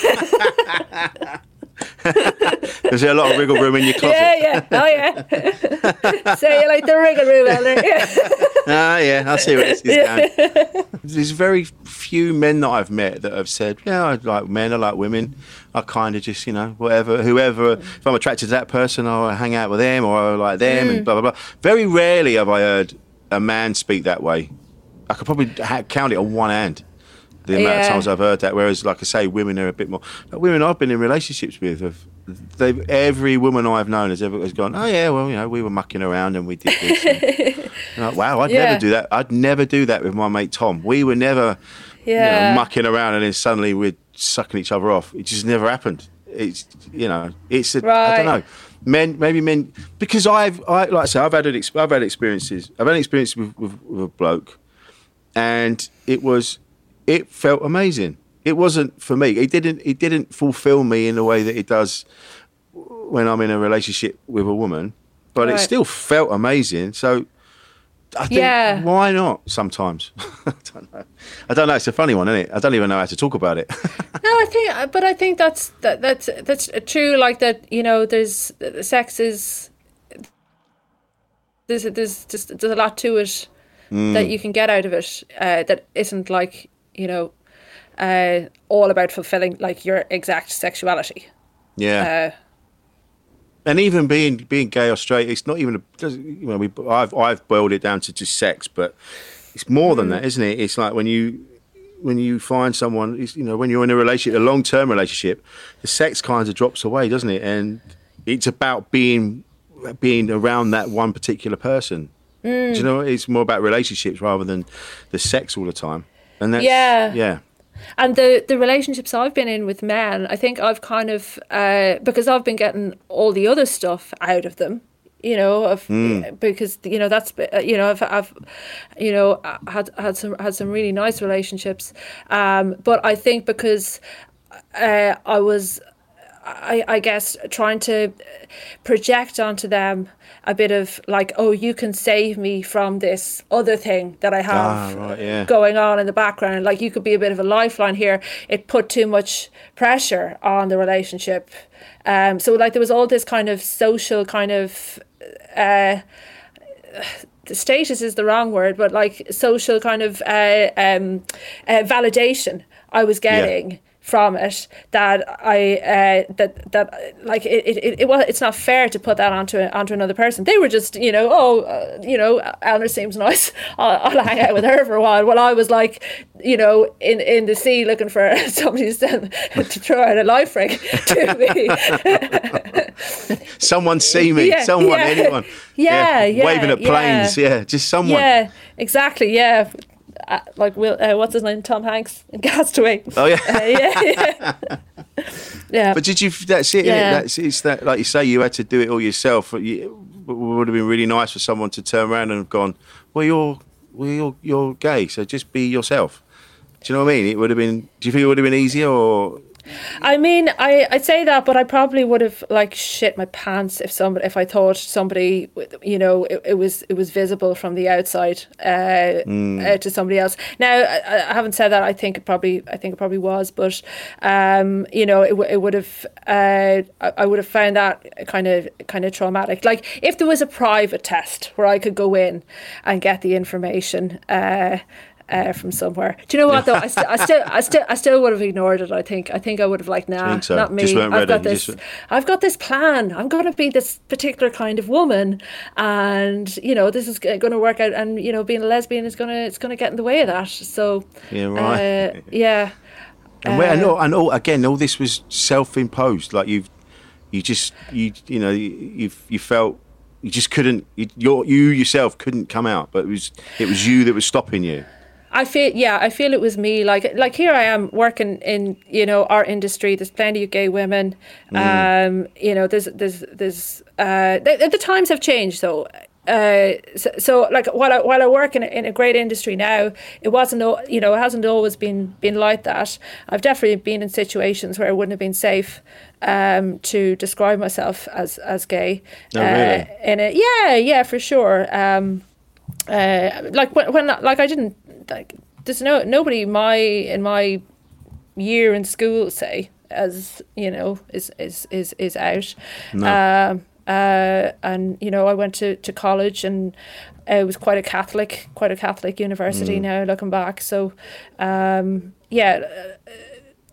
Is there a lot of wriggle room in your closet? Yeah, yeah. Oh, yeah. so you like the wriggle room. Yeah. Ah, yeah, I see where this is going. There's very few men that I've met that have said, "Yeah, I like men, I like women. I kind of just, you know, whatever, whoever. If I'm attracted to that person, I'll hang out with them, or I like them, Mm. and blah blah blah." Very rarely have I heard a man speak that way. I could probably ha- count it on one hand. The amount of times I've heard that, whereas, like I say, women are a bit more. Like women I've been in relationships with, have, they've every woman I've known has ever has gone, oh yeah, well, you know, we were mucking around and we did this. and- like, wow, I'd Yeah. never do that. I'd never do that with my mate Tom. We were never you know, mucking around and then suddenly we're sucking each other off. It just never happened. It's you know, it's a, I Right. don't know. Men, maybe men, because I've, I like I say, I've had an, I've had experiences. I've had experience with, with, with a bloke, and it was, it felt amazing. It wasn't for me. It didn't. It didn't fulfil me in the way that it does when I'm in a relationship with a woman. But it still felt amazing. So I think Yeah. why not? Sometimes I don't know. I don't know. It's a funny one, isn't it? I don't even know how to talk about it. No, I think, but I think that's that, that's that's true. Like that, you know, there's sex is there's there's just there's a lot to it that you can get out of it uh, that isn't like you know uh, all about fulfilling like your exact sexuality. yeah. Uh, and even being being gay or straight, it's not even a, you know we I've I've boiled it down to just sex, but it's more than that, isn't it? It's like when you when you find someone, it's, you know, when you're in a relationship, a long term relationship, the sex kind of drops away, doesn't it? And it's about being being around that one particular person. Do you know? It's more about relationships rather than the sex all the time. And that's Yeah. yeah. And the the relationships I've been in with men, I think I've kind of uh, because I've been getting all the other stuff out of them. You know, of, because you know that's uh, you know I've, I've you know had had some had some really nice relationships, um, but I think because uh, I was I, I guess trying to project onto them a bit of like, oh, you can save me from this other thing that I have Ah, right, yeah. going on in the background. Like you could be a bit of a lifeline here. It put too much pressure on the relationship. Um, so like there was all this kind of social kind of uh, the status is the wrong word, but like social kind of uh, um, uh, validation I was getting from it that I uh, that that like it, it, it, was it's not fair to put that onto onto another person. They were just you know oh uh, you know Eleanor seems nice. I'll, I'll hang out with her for a while. Well, I was like you know in in the sea looking for somebody to, to throw out a life ring to me. Someone see me. Yeah, someone, yeah. anyone. Yeah, yeah, Waving at yeah. planes. Yeah, just someone. Yeah, exactly. Yeah, uh, like Will, uh, what's his name? Tom Hanks in Castaway. Oh yeah. Uh, yeah, yeah. yeah. But did you? That's it. Yeah. Yeah. That's it's that. Like you say, you had to do it all yourself. It would have been really nice for someone to turn around and have gone, "Well, you're, well, you're, you're gay, so just be yourself." Do you know what I mean? It would have been. Do you think it would have been easier, or I mean, I I'd say that, but I probably would have like shit my pants if somebody if I thought somebody, you know, it, it was it was visible from the outside uh, uh, to somebody else. Now, I, I haven't said that. I think it probably I think it probably was, but um, you know, it, it would have uh, I, I would have found that kind of kind of traumatic. Like if there was a private test where I could go in and get the information. Uh, uh, from somewhere. Do you know what though? I, st- I still, I still, I still would have ignored it. I think, I think I would have like, nah, so? not me. I've got this, just- I've got this plan. I'm going to be this particular kind of woman, and you know, this is going to work out. And you know, being a lesbian is going to, it's going to get in the way of that. So, Yeah, right. uh, yeah, and, where, and, Uh, all, and all again, all this was self-imposed. Like you've, you just, you, you know, you, you, you felt you just couldn't. You, you yourself couldn't come out, but it was, it was you that was stopping you. I feel yeah, I feel it was me. Like like here I am working in you know our industry. There's plenty of gay women. Um, you know there's there's there's uh, the, the times have changed though. Uh, so, so like while I, while I work in a, in a great industry now, it wasn't you know it hasn't always been been like that. I've definitely been in situations where it wouldn't have been safe um, to describe myself as as gay. Oh, really? Uh, in it, yeah, yeah, for sure. Um, uh, like when, when like I didn't like there's no nobody my in my year in school say as you know is is is is out. Um, uh, and you know, I went to, to college and it was quite a Catholic, quite a Catholic university. Now looking back, so um, yeah.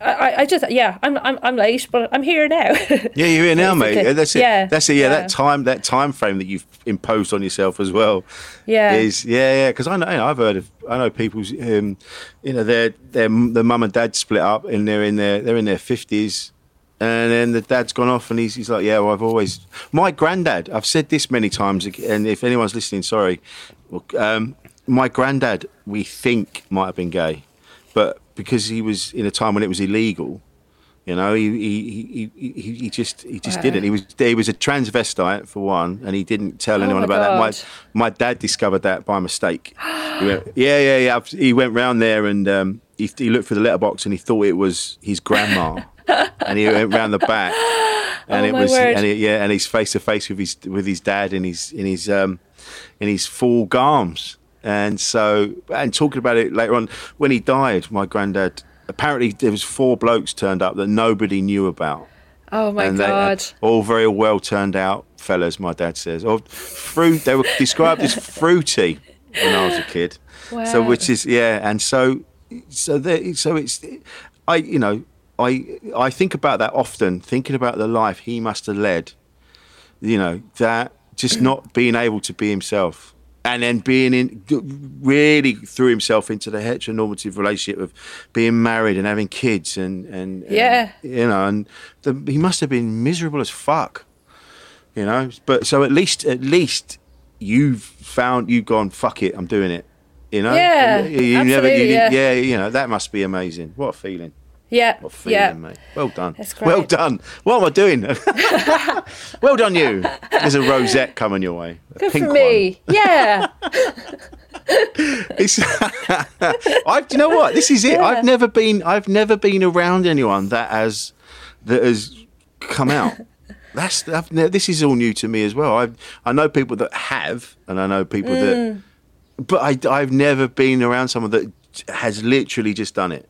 I, I just yeah I'm, I'm I'm late but I'm here now. Yeah, you're here now, mate. That's it. Yeah, That's it. Yeah, yeah. that time, that time frame that you've imposed on yourself as well. Yeah. is yeah, yeah. Because I know, I've heard of, I know people's, um, you know, their their the mum and dad split up, and they're in their they're in their fifties, and then the dad's gone off, and he's he's like, yeah, well, I've always my granddad. I've said this many times, and if anyone's listening, sorry, um, my granddad we think might have been gay, but because he was in a time when it was illegal. You know, he he, he, he, he just he just Wow. didn't. He was he was a transvestite for one, and he didn't tell Oh anyone about that. My my dad discovered that by mistake. He went, yeah, yeah, yeah. He went round there and um, he, he looked for the letterbox and he thought it was his grandma, and he went round the back, and Oh, it was and he, yeah, and he's face to face with his with his dad in his in his um, in his full garms. And so, and talking about it later on, when he died, my granddad apparently there was four blokes turned up that nobody knew about oh my and they- god. all very well turned out fellas. My dad says, or fruit. They were described as fruity when I was a kid. Wow. So which is yeah, and so so there, so it's I you know I I think about that often, thinking about the life he must have led. You know that just not being able to be himself. And then being in, really threw himself into the heteronormative relationship of being married and having kids and and, and, Yeah. you know, and the, he must have been miserable as fuck, you know. But so at least, at least you've found you've gone fuck it, I'm doing it, you know. Yeah, you, you absolutely, yeah. yeah, you know that must be amazing. What a feeling, Yeah, what feeling, yeah. mate. Well done, That's well done. What am I doing? well done, you. There's a rosette coming your way. A Good pink for me. Yeah. It's, I've, do you know what? This is it. Yeah. I've never been. I've never been around anyone that has that has come out. That's I've, this is all new to me as well. I I know people that have, and I know people Mm. that, but I I've never been around someone that has literally just done it.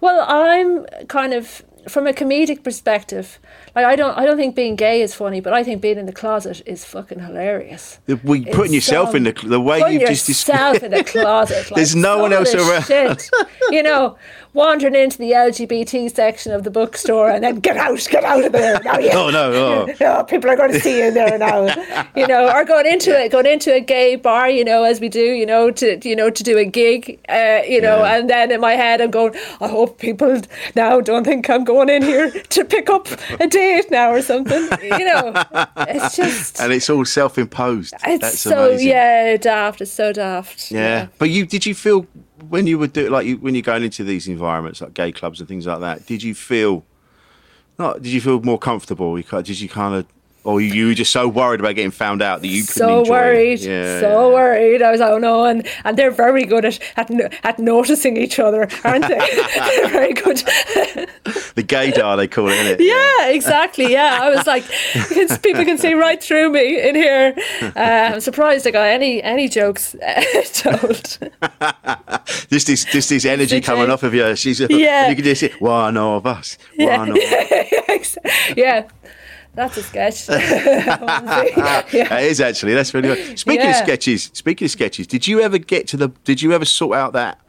Well, I'm kind of from a comedic perspective. Like I don't, I don't think being gay is funny, but I think being in the closet is fucking hilarious. We putting It's yourself so- in the the way you've just yourself described. in the closet. Like, There's no one else around. shit. you know, wandering into the LGBT section of the bookstore and then get out, get out of there. Now, yeah. Oh no! Oh. No, people are going to see you there now. you know, or going into it, going into a gay bar, you know, as we do, you know, to you know to do a gig, uh, you know, Yeah. and then in my head I'm going, I hope people now don't think I'm going in here to pick up a date now or something. You know, it's just. And it's all self-imposed. it's That's so amazing. yeah daft. It's so daft. Yeah. But you did you feel when you were do like you, when you're going into these environments like gay clubs and things like that? Did you feel not? Did you feel more comfortable? Did you kind of, or you were just so worried about getting found out that you so worried, Yeah. so yeah. worried. I was like, oh no, and, and they're very good at at, at noticing each other, aren't they? they're very good. The gaydar they call it, isn't it? yeah, exactly. Yeah, I was like, people can see right through me in here. Uh, I'm surprised I got any any jokes told. Just this, just this energy It's coming off of you. She's Yeah. You can just see one of us, Yeah. one of us. yeah, that's a sketch. yeah. It is actually. That's really good. Speaking of sketches, speaking of sketches, did you ever get to the? Did you ever sort out that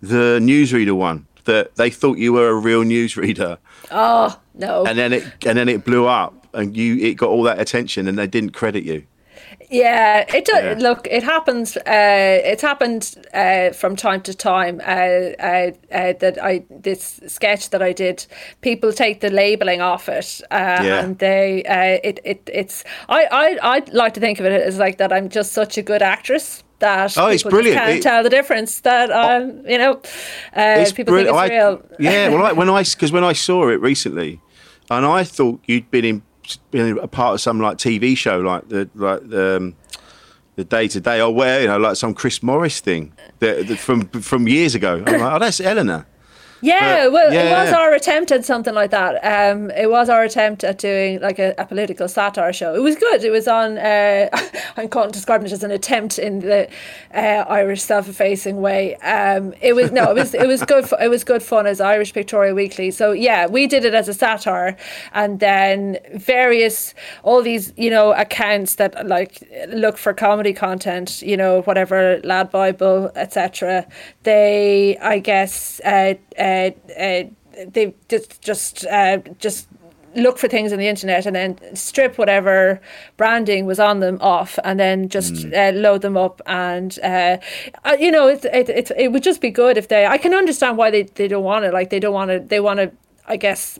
the newsreader one that they thought you were a real newsreader, Oh no. and then it and then it blew up, and you it got all that attention, and they didn't credit you. Yeah, it does. Yeah. Look, it happens. Uh, it's happened uh, from time to time. Uh, uh, uh, that I this sketch that I did, people take the labeling off it, uh, Yeah. and they uh, it it it's. I I I like to think of it as like that. I'm just such a good actress. That Oh, it's brilliant. Can't It- tell the difference. That um, you know, uh, people brilliant. think it's I- real. yeah, well, I, when I because when I saw it recently, and I thought you'd been in been a part of some like TV show, like the like the. Um, the day to day, or where you know, like some Chris Morris thing that, that from from years ago. Like, oh, that's Eleanor. Yeah, But- well, it yeah. was our attempt at something like that. Um, it was our attempt at doing like a, a political satire show. It was good. It was on. Uh, I'm calling describing it as an attempt in the uh, Irish self-effacing way. Um, it was no, it was it was good. fu- It was good fun as Irish Pictorial Weekly. So yeah, we did it as a satire, and then various all these you know accounts that like look for comedy content. You know whatever Lad Bible etc. They I guess. Uh, uh, uh, they just just uh, just look for things on the internet and then strip whatever branding was on them off and then just uh, load them up and uh, uh, you know it, it, it, it would just be good if they I can understand why they, they don't want it. Like they don't want to they want to I guess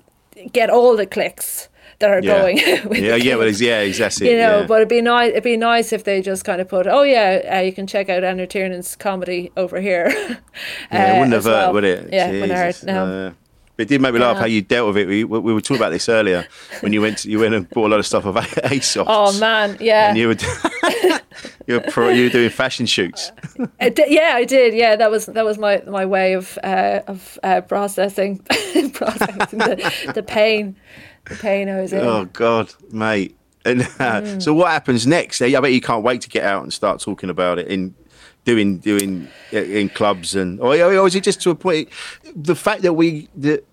get all the clicks that are Yeah. going yeah, yeah, well, yeah, exactly. you know yeah. but it'd be nice it'd be nice if they just kind of put oh yeah uh, you can check out Andrew Tiernan's comedy over here Yeah, it uh, wouldn't have hurt, well. would it? yeah wouldn't hurt Jesus, no uh, but it did make me laugh Yeah. how you dealt with it. We, we were talking about this earlier when you went to, you went and bought a lot of stuff of ASOS. oh man yeah And you were you were pro, you were doing fashion shoots. I di- yeah, I did. Yeah, that was that was my, my way of uh, of uh, processing processing the, the pain, the pain I was in. Oh God, mate. And uh, Mm. so what happens next? I bet you can't wait to get out and start talking about it in doing doing in clubs and or, or is it just to a point? The fact that we that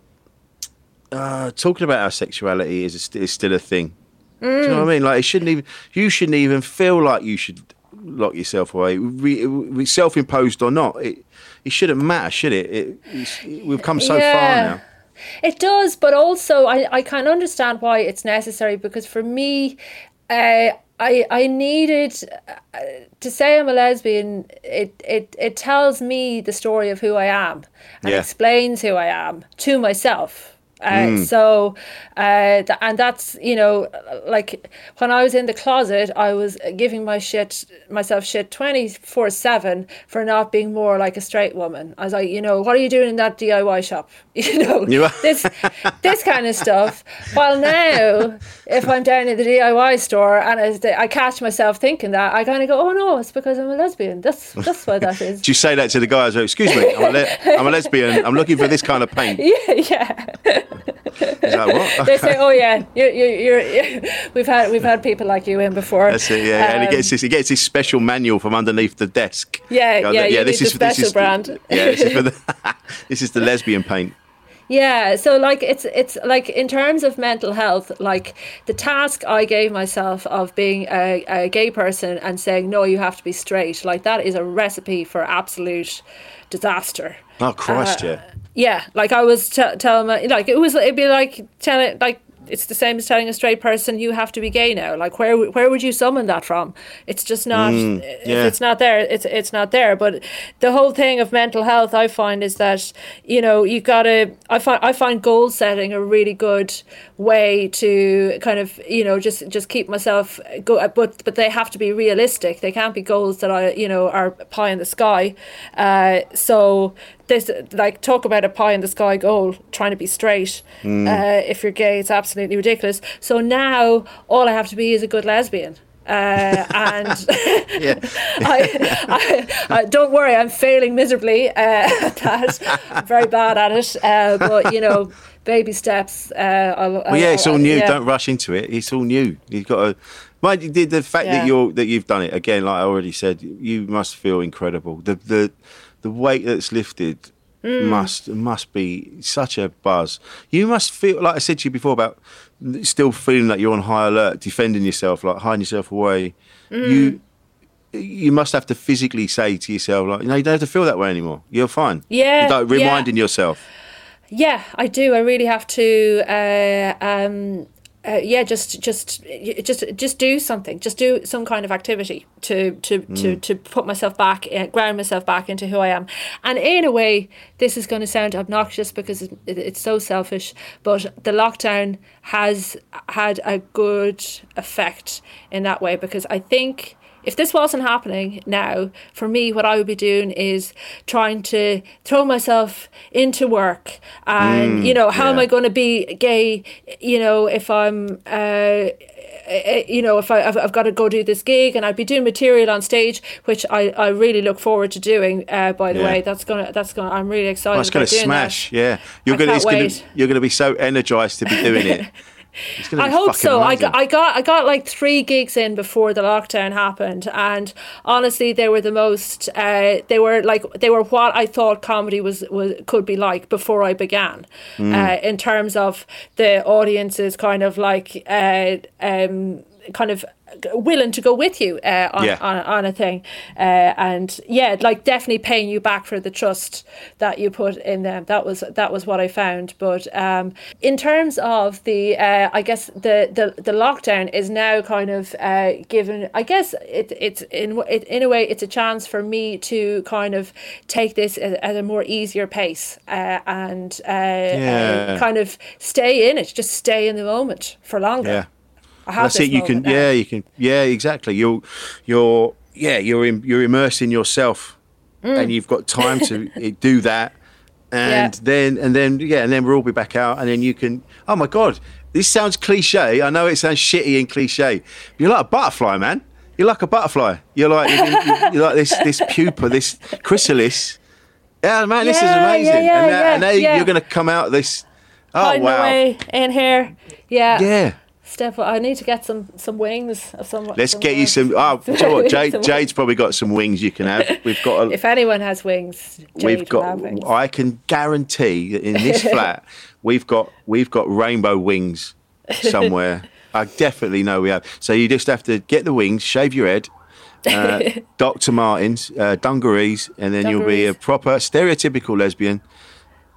uh, talking about our sexuality is is still a thing. Do you know what I mean? Like it shouldn't even you shouldn't even feel like you should lock yourself away, re, re, self-imposed or not. It it shouldn't matter, should it? it we've come so far now. It does, but also I, I can understand why it's necessary because for me, uh, I I needed uh, to say I'm a lesbian. It it it tells me the story of who I am and Yeah. explains who I am to myself. Uh, So, uh, th- and that's you know, like when I was in the closet, I was giving my shit myself shit twenty four seven for not being more like a straight woman. I was like, you know, what are you doing in that DIY shop? You know, You this this kind of stuff. While now, if I'm down in the DIY store and I, I catch myself thinking that, I kind of go, oh no, it's because I'm a lesbian. That's that's why that is. Do you say that to the guys? Excuse me, I'm a, le- I'm a lesbian. I'm looking for this kind of paint. yeah, yeah. Is that what? they say, "Oh yeah, you're, you're, you're, we've had we've had people like you in before." That's it. Yeah, and he Um, gets this. He gets this special manual from underneath the desk. Yeah, Go, yeah, you need the special the- brand. yeah, this is for the. this is the lesbian paint. Yeah, so like it's it's like in terms of mental health, like the task I gave myself of being a, a gay person and saying no, you have to be straight, like that is a recipe for absolute disaster. Oh Christ, Uh, yeah. Yeah, like I was t- telling my like it was it'd be like telling like it's the same as telling a straight person you have to be gay now. Like where where would you summon that from? It's just not. Mm, yeah. it's not there, it's it's not there. But the whole thing of mental health, I find, is that you know you gotta. I find I find goal setting a really good way to kind of you know just just keep myself go. But but they have to be realistic. They can't be goals that I you know are pie in the sky. Uh, so this like talk about a pie in the sky goal trying to be straight uh, if you're gay it's absolutely ridiculous so now all i have to be is a good lesbian uh, and I, I, I, don't worry i'm failing miserably uh, at that i'm very bad at it uh, but you know baby steps uh, I'll, Well, yeah, it's all new. yeah. Don't rush into it. It's all new. You've got to. Mind you, the, the fact Yeah. that you're that you've done it again, like I already said, you must feel incredible. The the the weight that's lifted Mm. must must be such a buzz. You must feel like I said to you before about still feeling that you're on high alert, defending yourself, like hiding yourself away. Mm. You you must have to physically say to yourself, like, no, you don't have to feel that way anymore. You're fine. Yeah, You're like yeah. reminding yourself. Yeah, I do. I really have to. Uh, um, uh, yeah, just just just just do something. Just do some kind of activity to to to, to put myself back, uh, ground myself back into who I am. And in a way, this is going to sound obnoxious because it, it, it's so selfish. But the lockdown has had a good effect in that way because I think if this wasn't happening now, for me, what I would be doing is trying to throw myself into work. And, you know, how am. I going to be gay, you know, if I'm. Uh, uh, you know, if I, I've, I've got to go do this gig and I'd be doing material on stage, which I, I really look forward to doing. Uh, by the Yeah. way, that's gonna that's gonna I'm really excited. Oh, it's going to smash. That. Yeah, you're going to. can't It's going wait. to. You're going to be so energized to be doing it. I hope so. I amazing. I got I got like three gigs in before the lockdown happened, and honestly, they were the most. Uh, they were like they were what I thought comedy was, was could be like before I began, Mm. uh, in terms of the audiences kind of like uh, um, kind of willing to go with you uh, on, Yeah. on on a thing, uh, and yeah, like definitely paying you back for the trust that you put in them. That was that was what I found. But um, in terms of the, uh, I guess the, the the lockdown is now kind of uh, given. I guess it it's in it, in a way it's a chance for me to kind of take this at, at a more easier pace uh, and uh, Yeah. kind of stay in it. Just stay in the moment for longer. Yeah. That's it. You can. now. Yeah, you can. Yeah, exactly. You're. You're. Yeah, you're. In, you're immersing yourself, and you've got time to do that, and Mm. Yeah. then and then yeah, and then we'll all be back out, and then you can. Oh my god, this sounds cliche. I know it sounds shitty and cliche. But you're like a butterfly, man. You're like a butterfly. You're like you're, you're like this this pupa, this chrysalis. Yeah, man, this is amazing. yeah, yeah, and now, and now yeah. you're going to come out this. Oh wow. away in here. Yeah. Yeah. Steph, I need to get some some wings of some. Let's some get you some. Oh, you know what? Jade, Jade's probably got some wings you can have. We've got. A, If anyone has wings, Jade we've got. wings. I can guarantee that in this flat, we've got we've got rainbow wings somewhere. I definitely know we have. So you just have to get the wings, shave your head, uh, Dr. Martens, uh, dungarees, and then you'll be a proper stereotypical lesbian.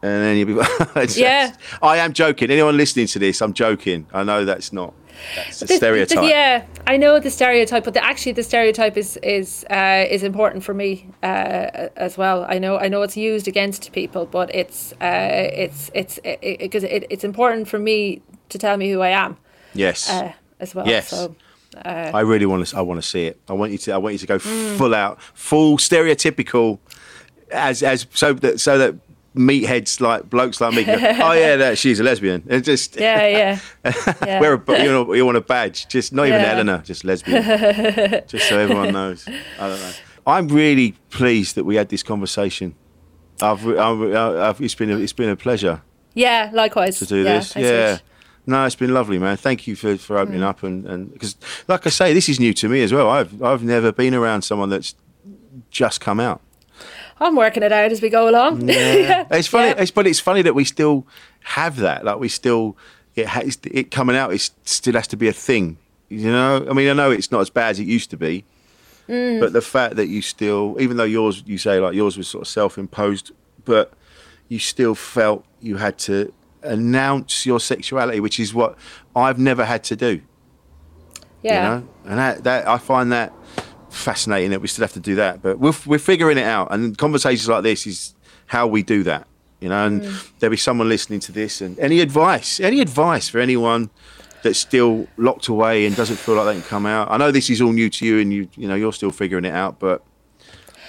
And then you'll be. It's Yeah. I am joking. Anyone listening to this, I'm joking. I know that's not. That's a This- stereotype. this- yeah, I know the stereotype, but the, actually the stereotype is is uh, is important for me uh, as well. I know I know it's used against people, but it's uh, it's it's because it, it's important for me to tell me who I am Yes. uh, as well. Yes. So, I really want to. I want to see it. I want you to. I want you to go Mm. full out, full stereotypical, as as so that so that meatheads like blokes like me. Go, oh yeah, that she's a lesbian. It's just yeah, yeah. yeah. wear a you know you want a badge. Just not even Yeah. Eleanor, just lesbian. just so everyone knows. I don't know. I'm really pleased that we had this conversation. I've, I've, I've it's been a, it's been a pleasure yeah, likewise. to do yeah, this. Yeah. Rich. No, it's been lovely, man. Thank you for, for Mm. opening up and and because, like I say, this is new to me as well. I've I've never been around someone that's just come out. I'm working it out as we go along. Yeah. it's funny. Yeah. It's but it's funny that we still have that. Like we still it has it coming out. It still has to be a thing. You know. I mean, I know it's not as bad as it used to be, Mm. but the fact that you still, even though yours, you say like yours was sort of self-imposed, but you still felt you had to announce your sexuality, which is what I've never had to do. yeah. You know, and that, that I find that fascinating that we still have to do that. But we're we're figuring it out, and conversations like this is how we do that. You know, and mm. there'll be someone listening to this, and any advice, any advice for anyone that's still locked away and doesn't feel like they can come out. I know this is all new to you, and you you know you're still figuring it out, but.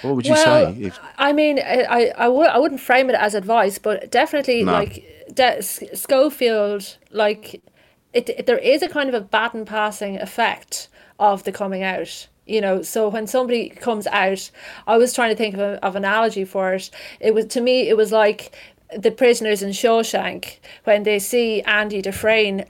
What would you well, say? If, I mean, I, I, I, w- I wouldn't frame it as advice, but definitely No. like de- Schofield, like it, it, there is a kind of a baton passing effect of the coming out. You know, so when somebody comes out, I was trying to think of, a, of an analogy for it. It was to me, it was like the prisoners in Shawshank when they see Andy Dufresne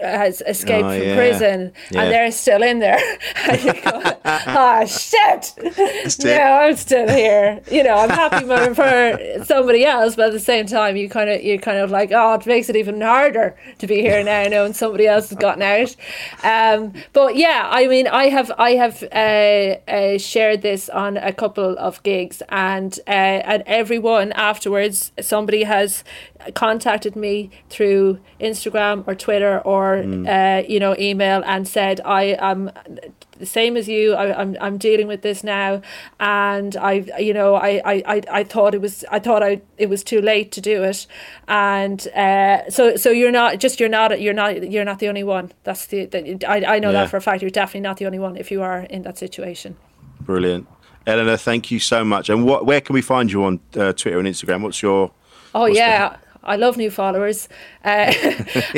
has escaped Oh, from yeah. prison Yeah. and they're still in there. and you go, ah, shit. it. No, I'm still here. You know, I'm happy for, somebody else, but at the same time, you kind of, you kind of like, oh, it makes it even harder to be here now, knowing somebody else has gotten out. Um, but yeah, I mean, I have, I have uh, uh, shared this on a couple of gigs, and uh, and everyone afterwards, somebody has contacted me through Instagram or Twitter or uh, you know email and said I am the same as you. I, I'm I'm dealing with this now, and I you know I, I, I, I thought it was I thought I it was too late to do it, and uh, so so you're not just you're not you're not you're not the only one. That's the, the I I know Yeah. that for a fact. You're definitely not the only one if you are in that situation. brilliant, Eleanor. Thank you so much. And what? Where can we find you on uh, Twitter and Instagram? What's your? Oh What's yeah. I love new followers. Uh,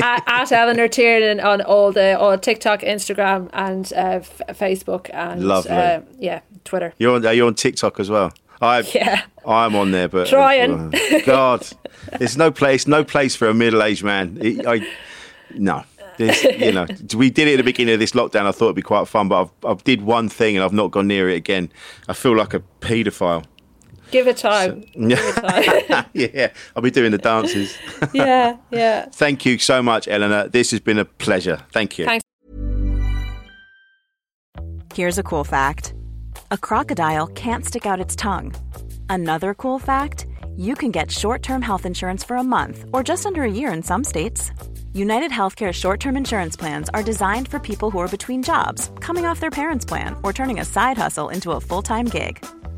at, at Eleanor Tiernan on all the all TikTok, Instagram, and uh, f- Facebook, and. Uh, yeah, Twitter. You're on, are you on TikTok as well? I, Yeah. I'm on there, but Trying. God, there's no place, no place for a middle-aged man. It- I, no, There's, you know, we did it at the beginning of this lockdown. I thought it'd be quite fun, but I've, I've did one thing and I've not gone near it again. I feel like a paedophile. Give it time. Give it time. yeah, I'll be doing the dances. yeah, yeah. Thank you so much, Eleanor. This has been a pleasure. Thank you. Thanks. Here's a cool fact a crocodile can't stick out its tongue. Another cool fact you can get short term health insurance for a month or just under a year in some states. United Healthcare short term insurance plans are designed for people who are between jobs, coming off their parents' plan, or turning a side hustle into a full time gig.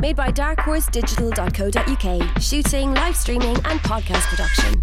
Made by darkhorsedigital.co.uk. Shooting, live streaming, and podcast production.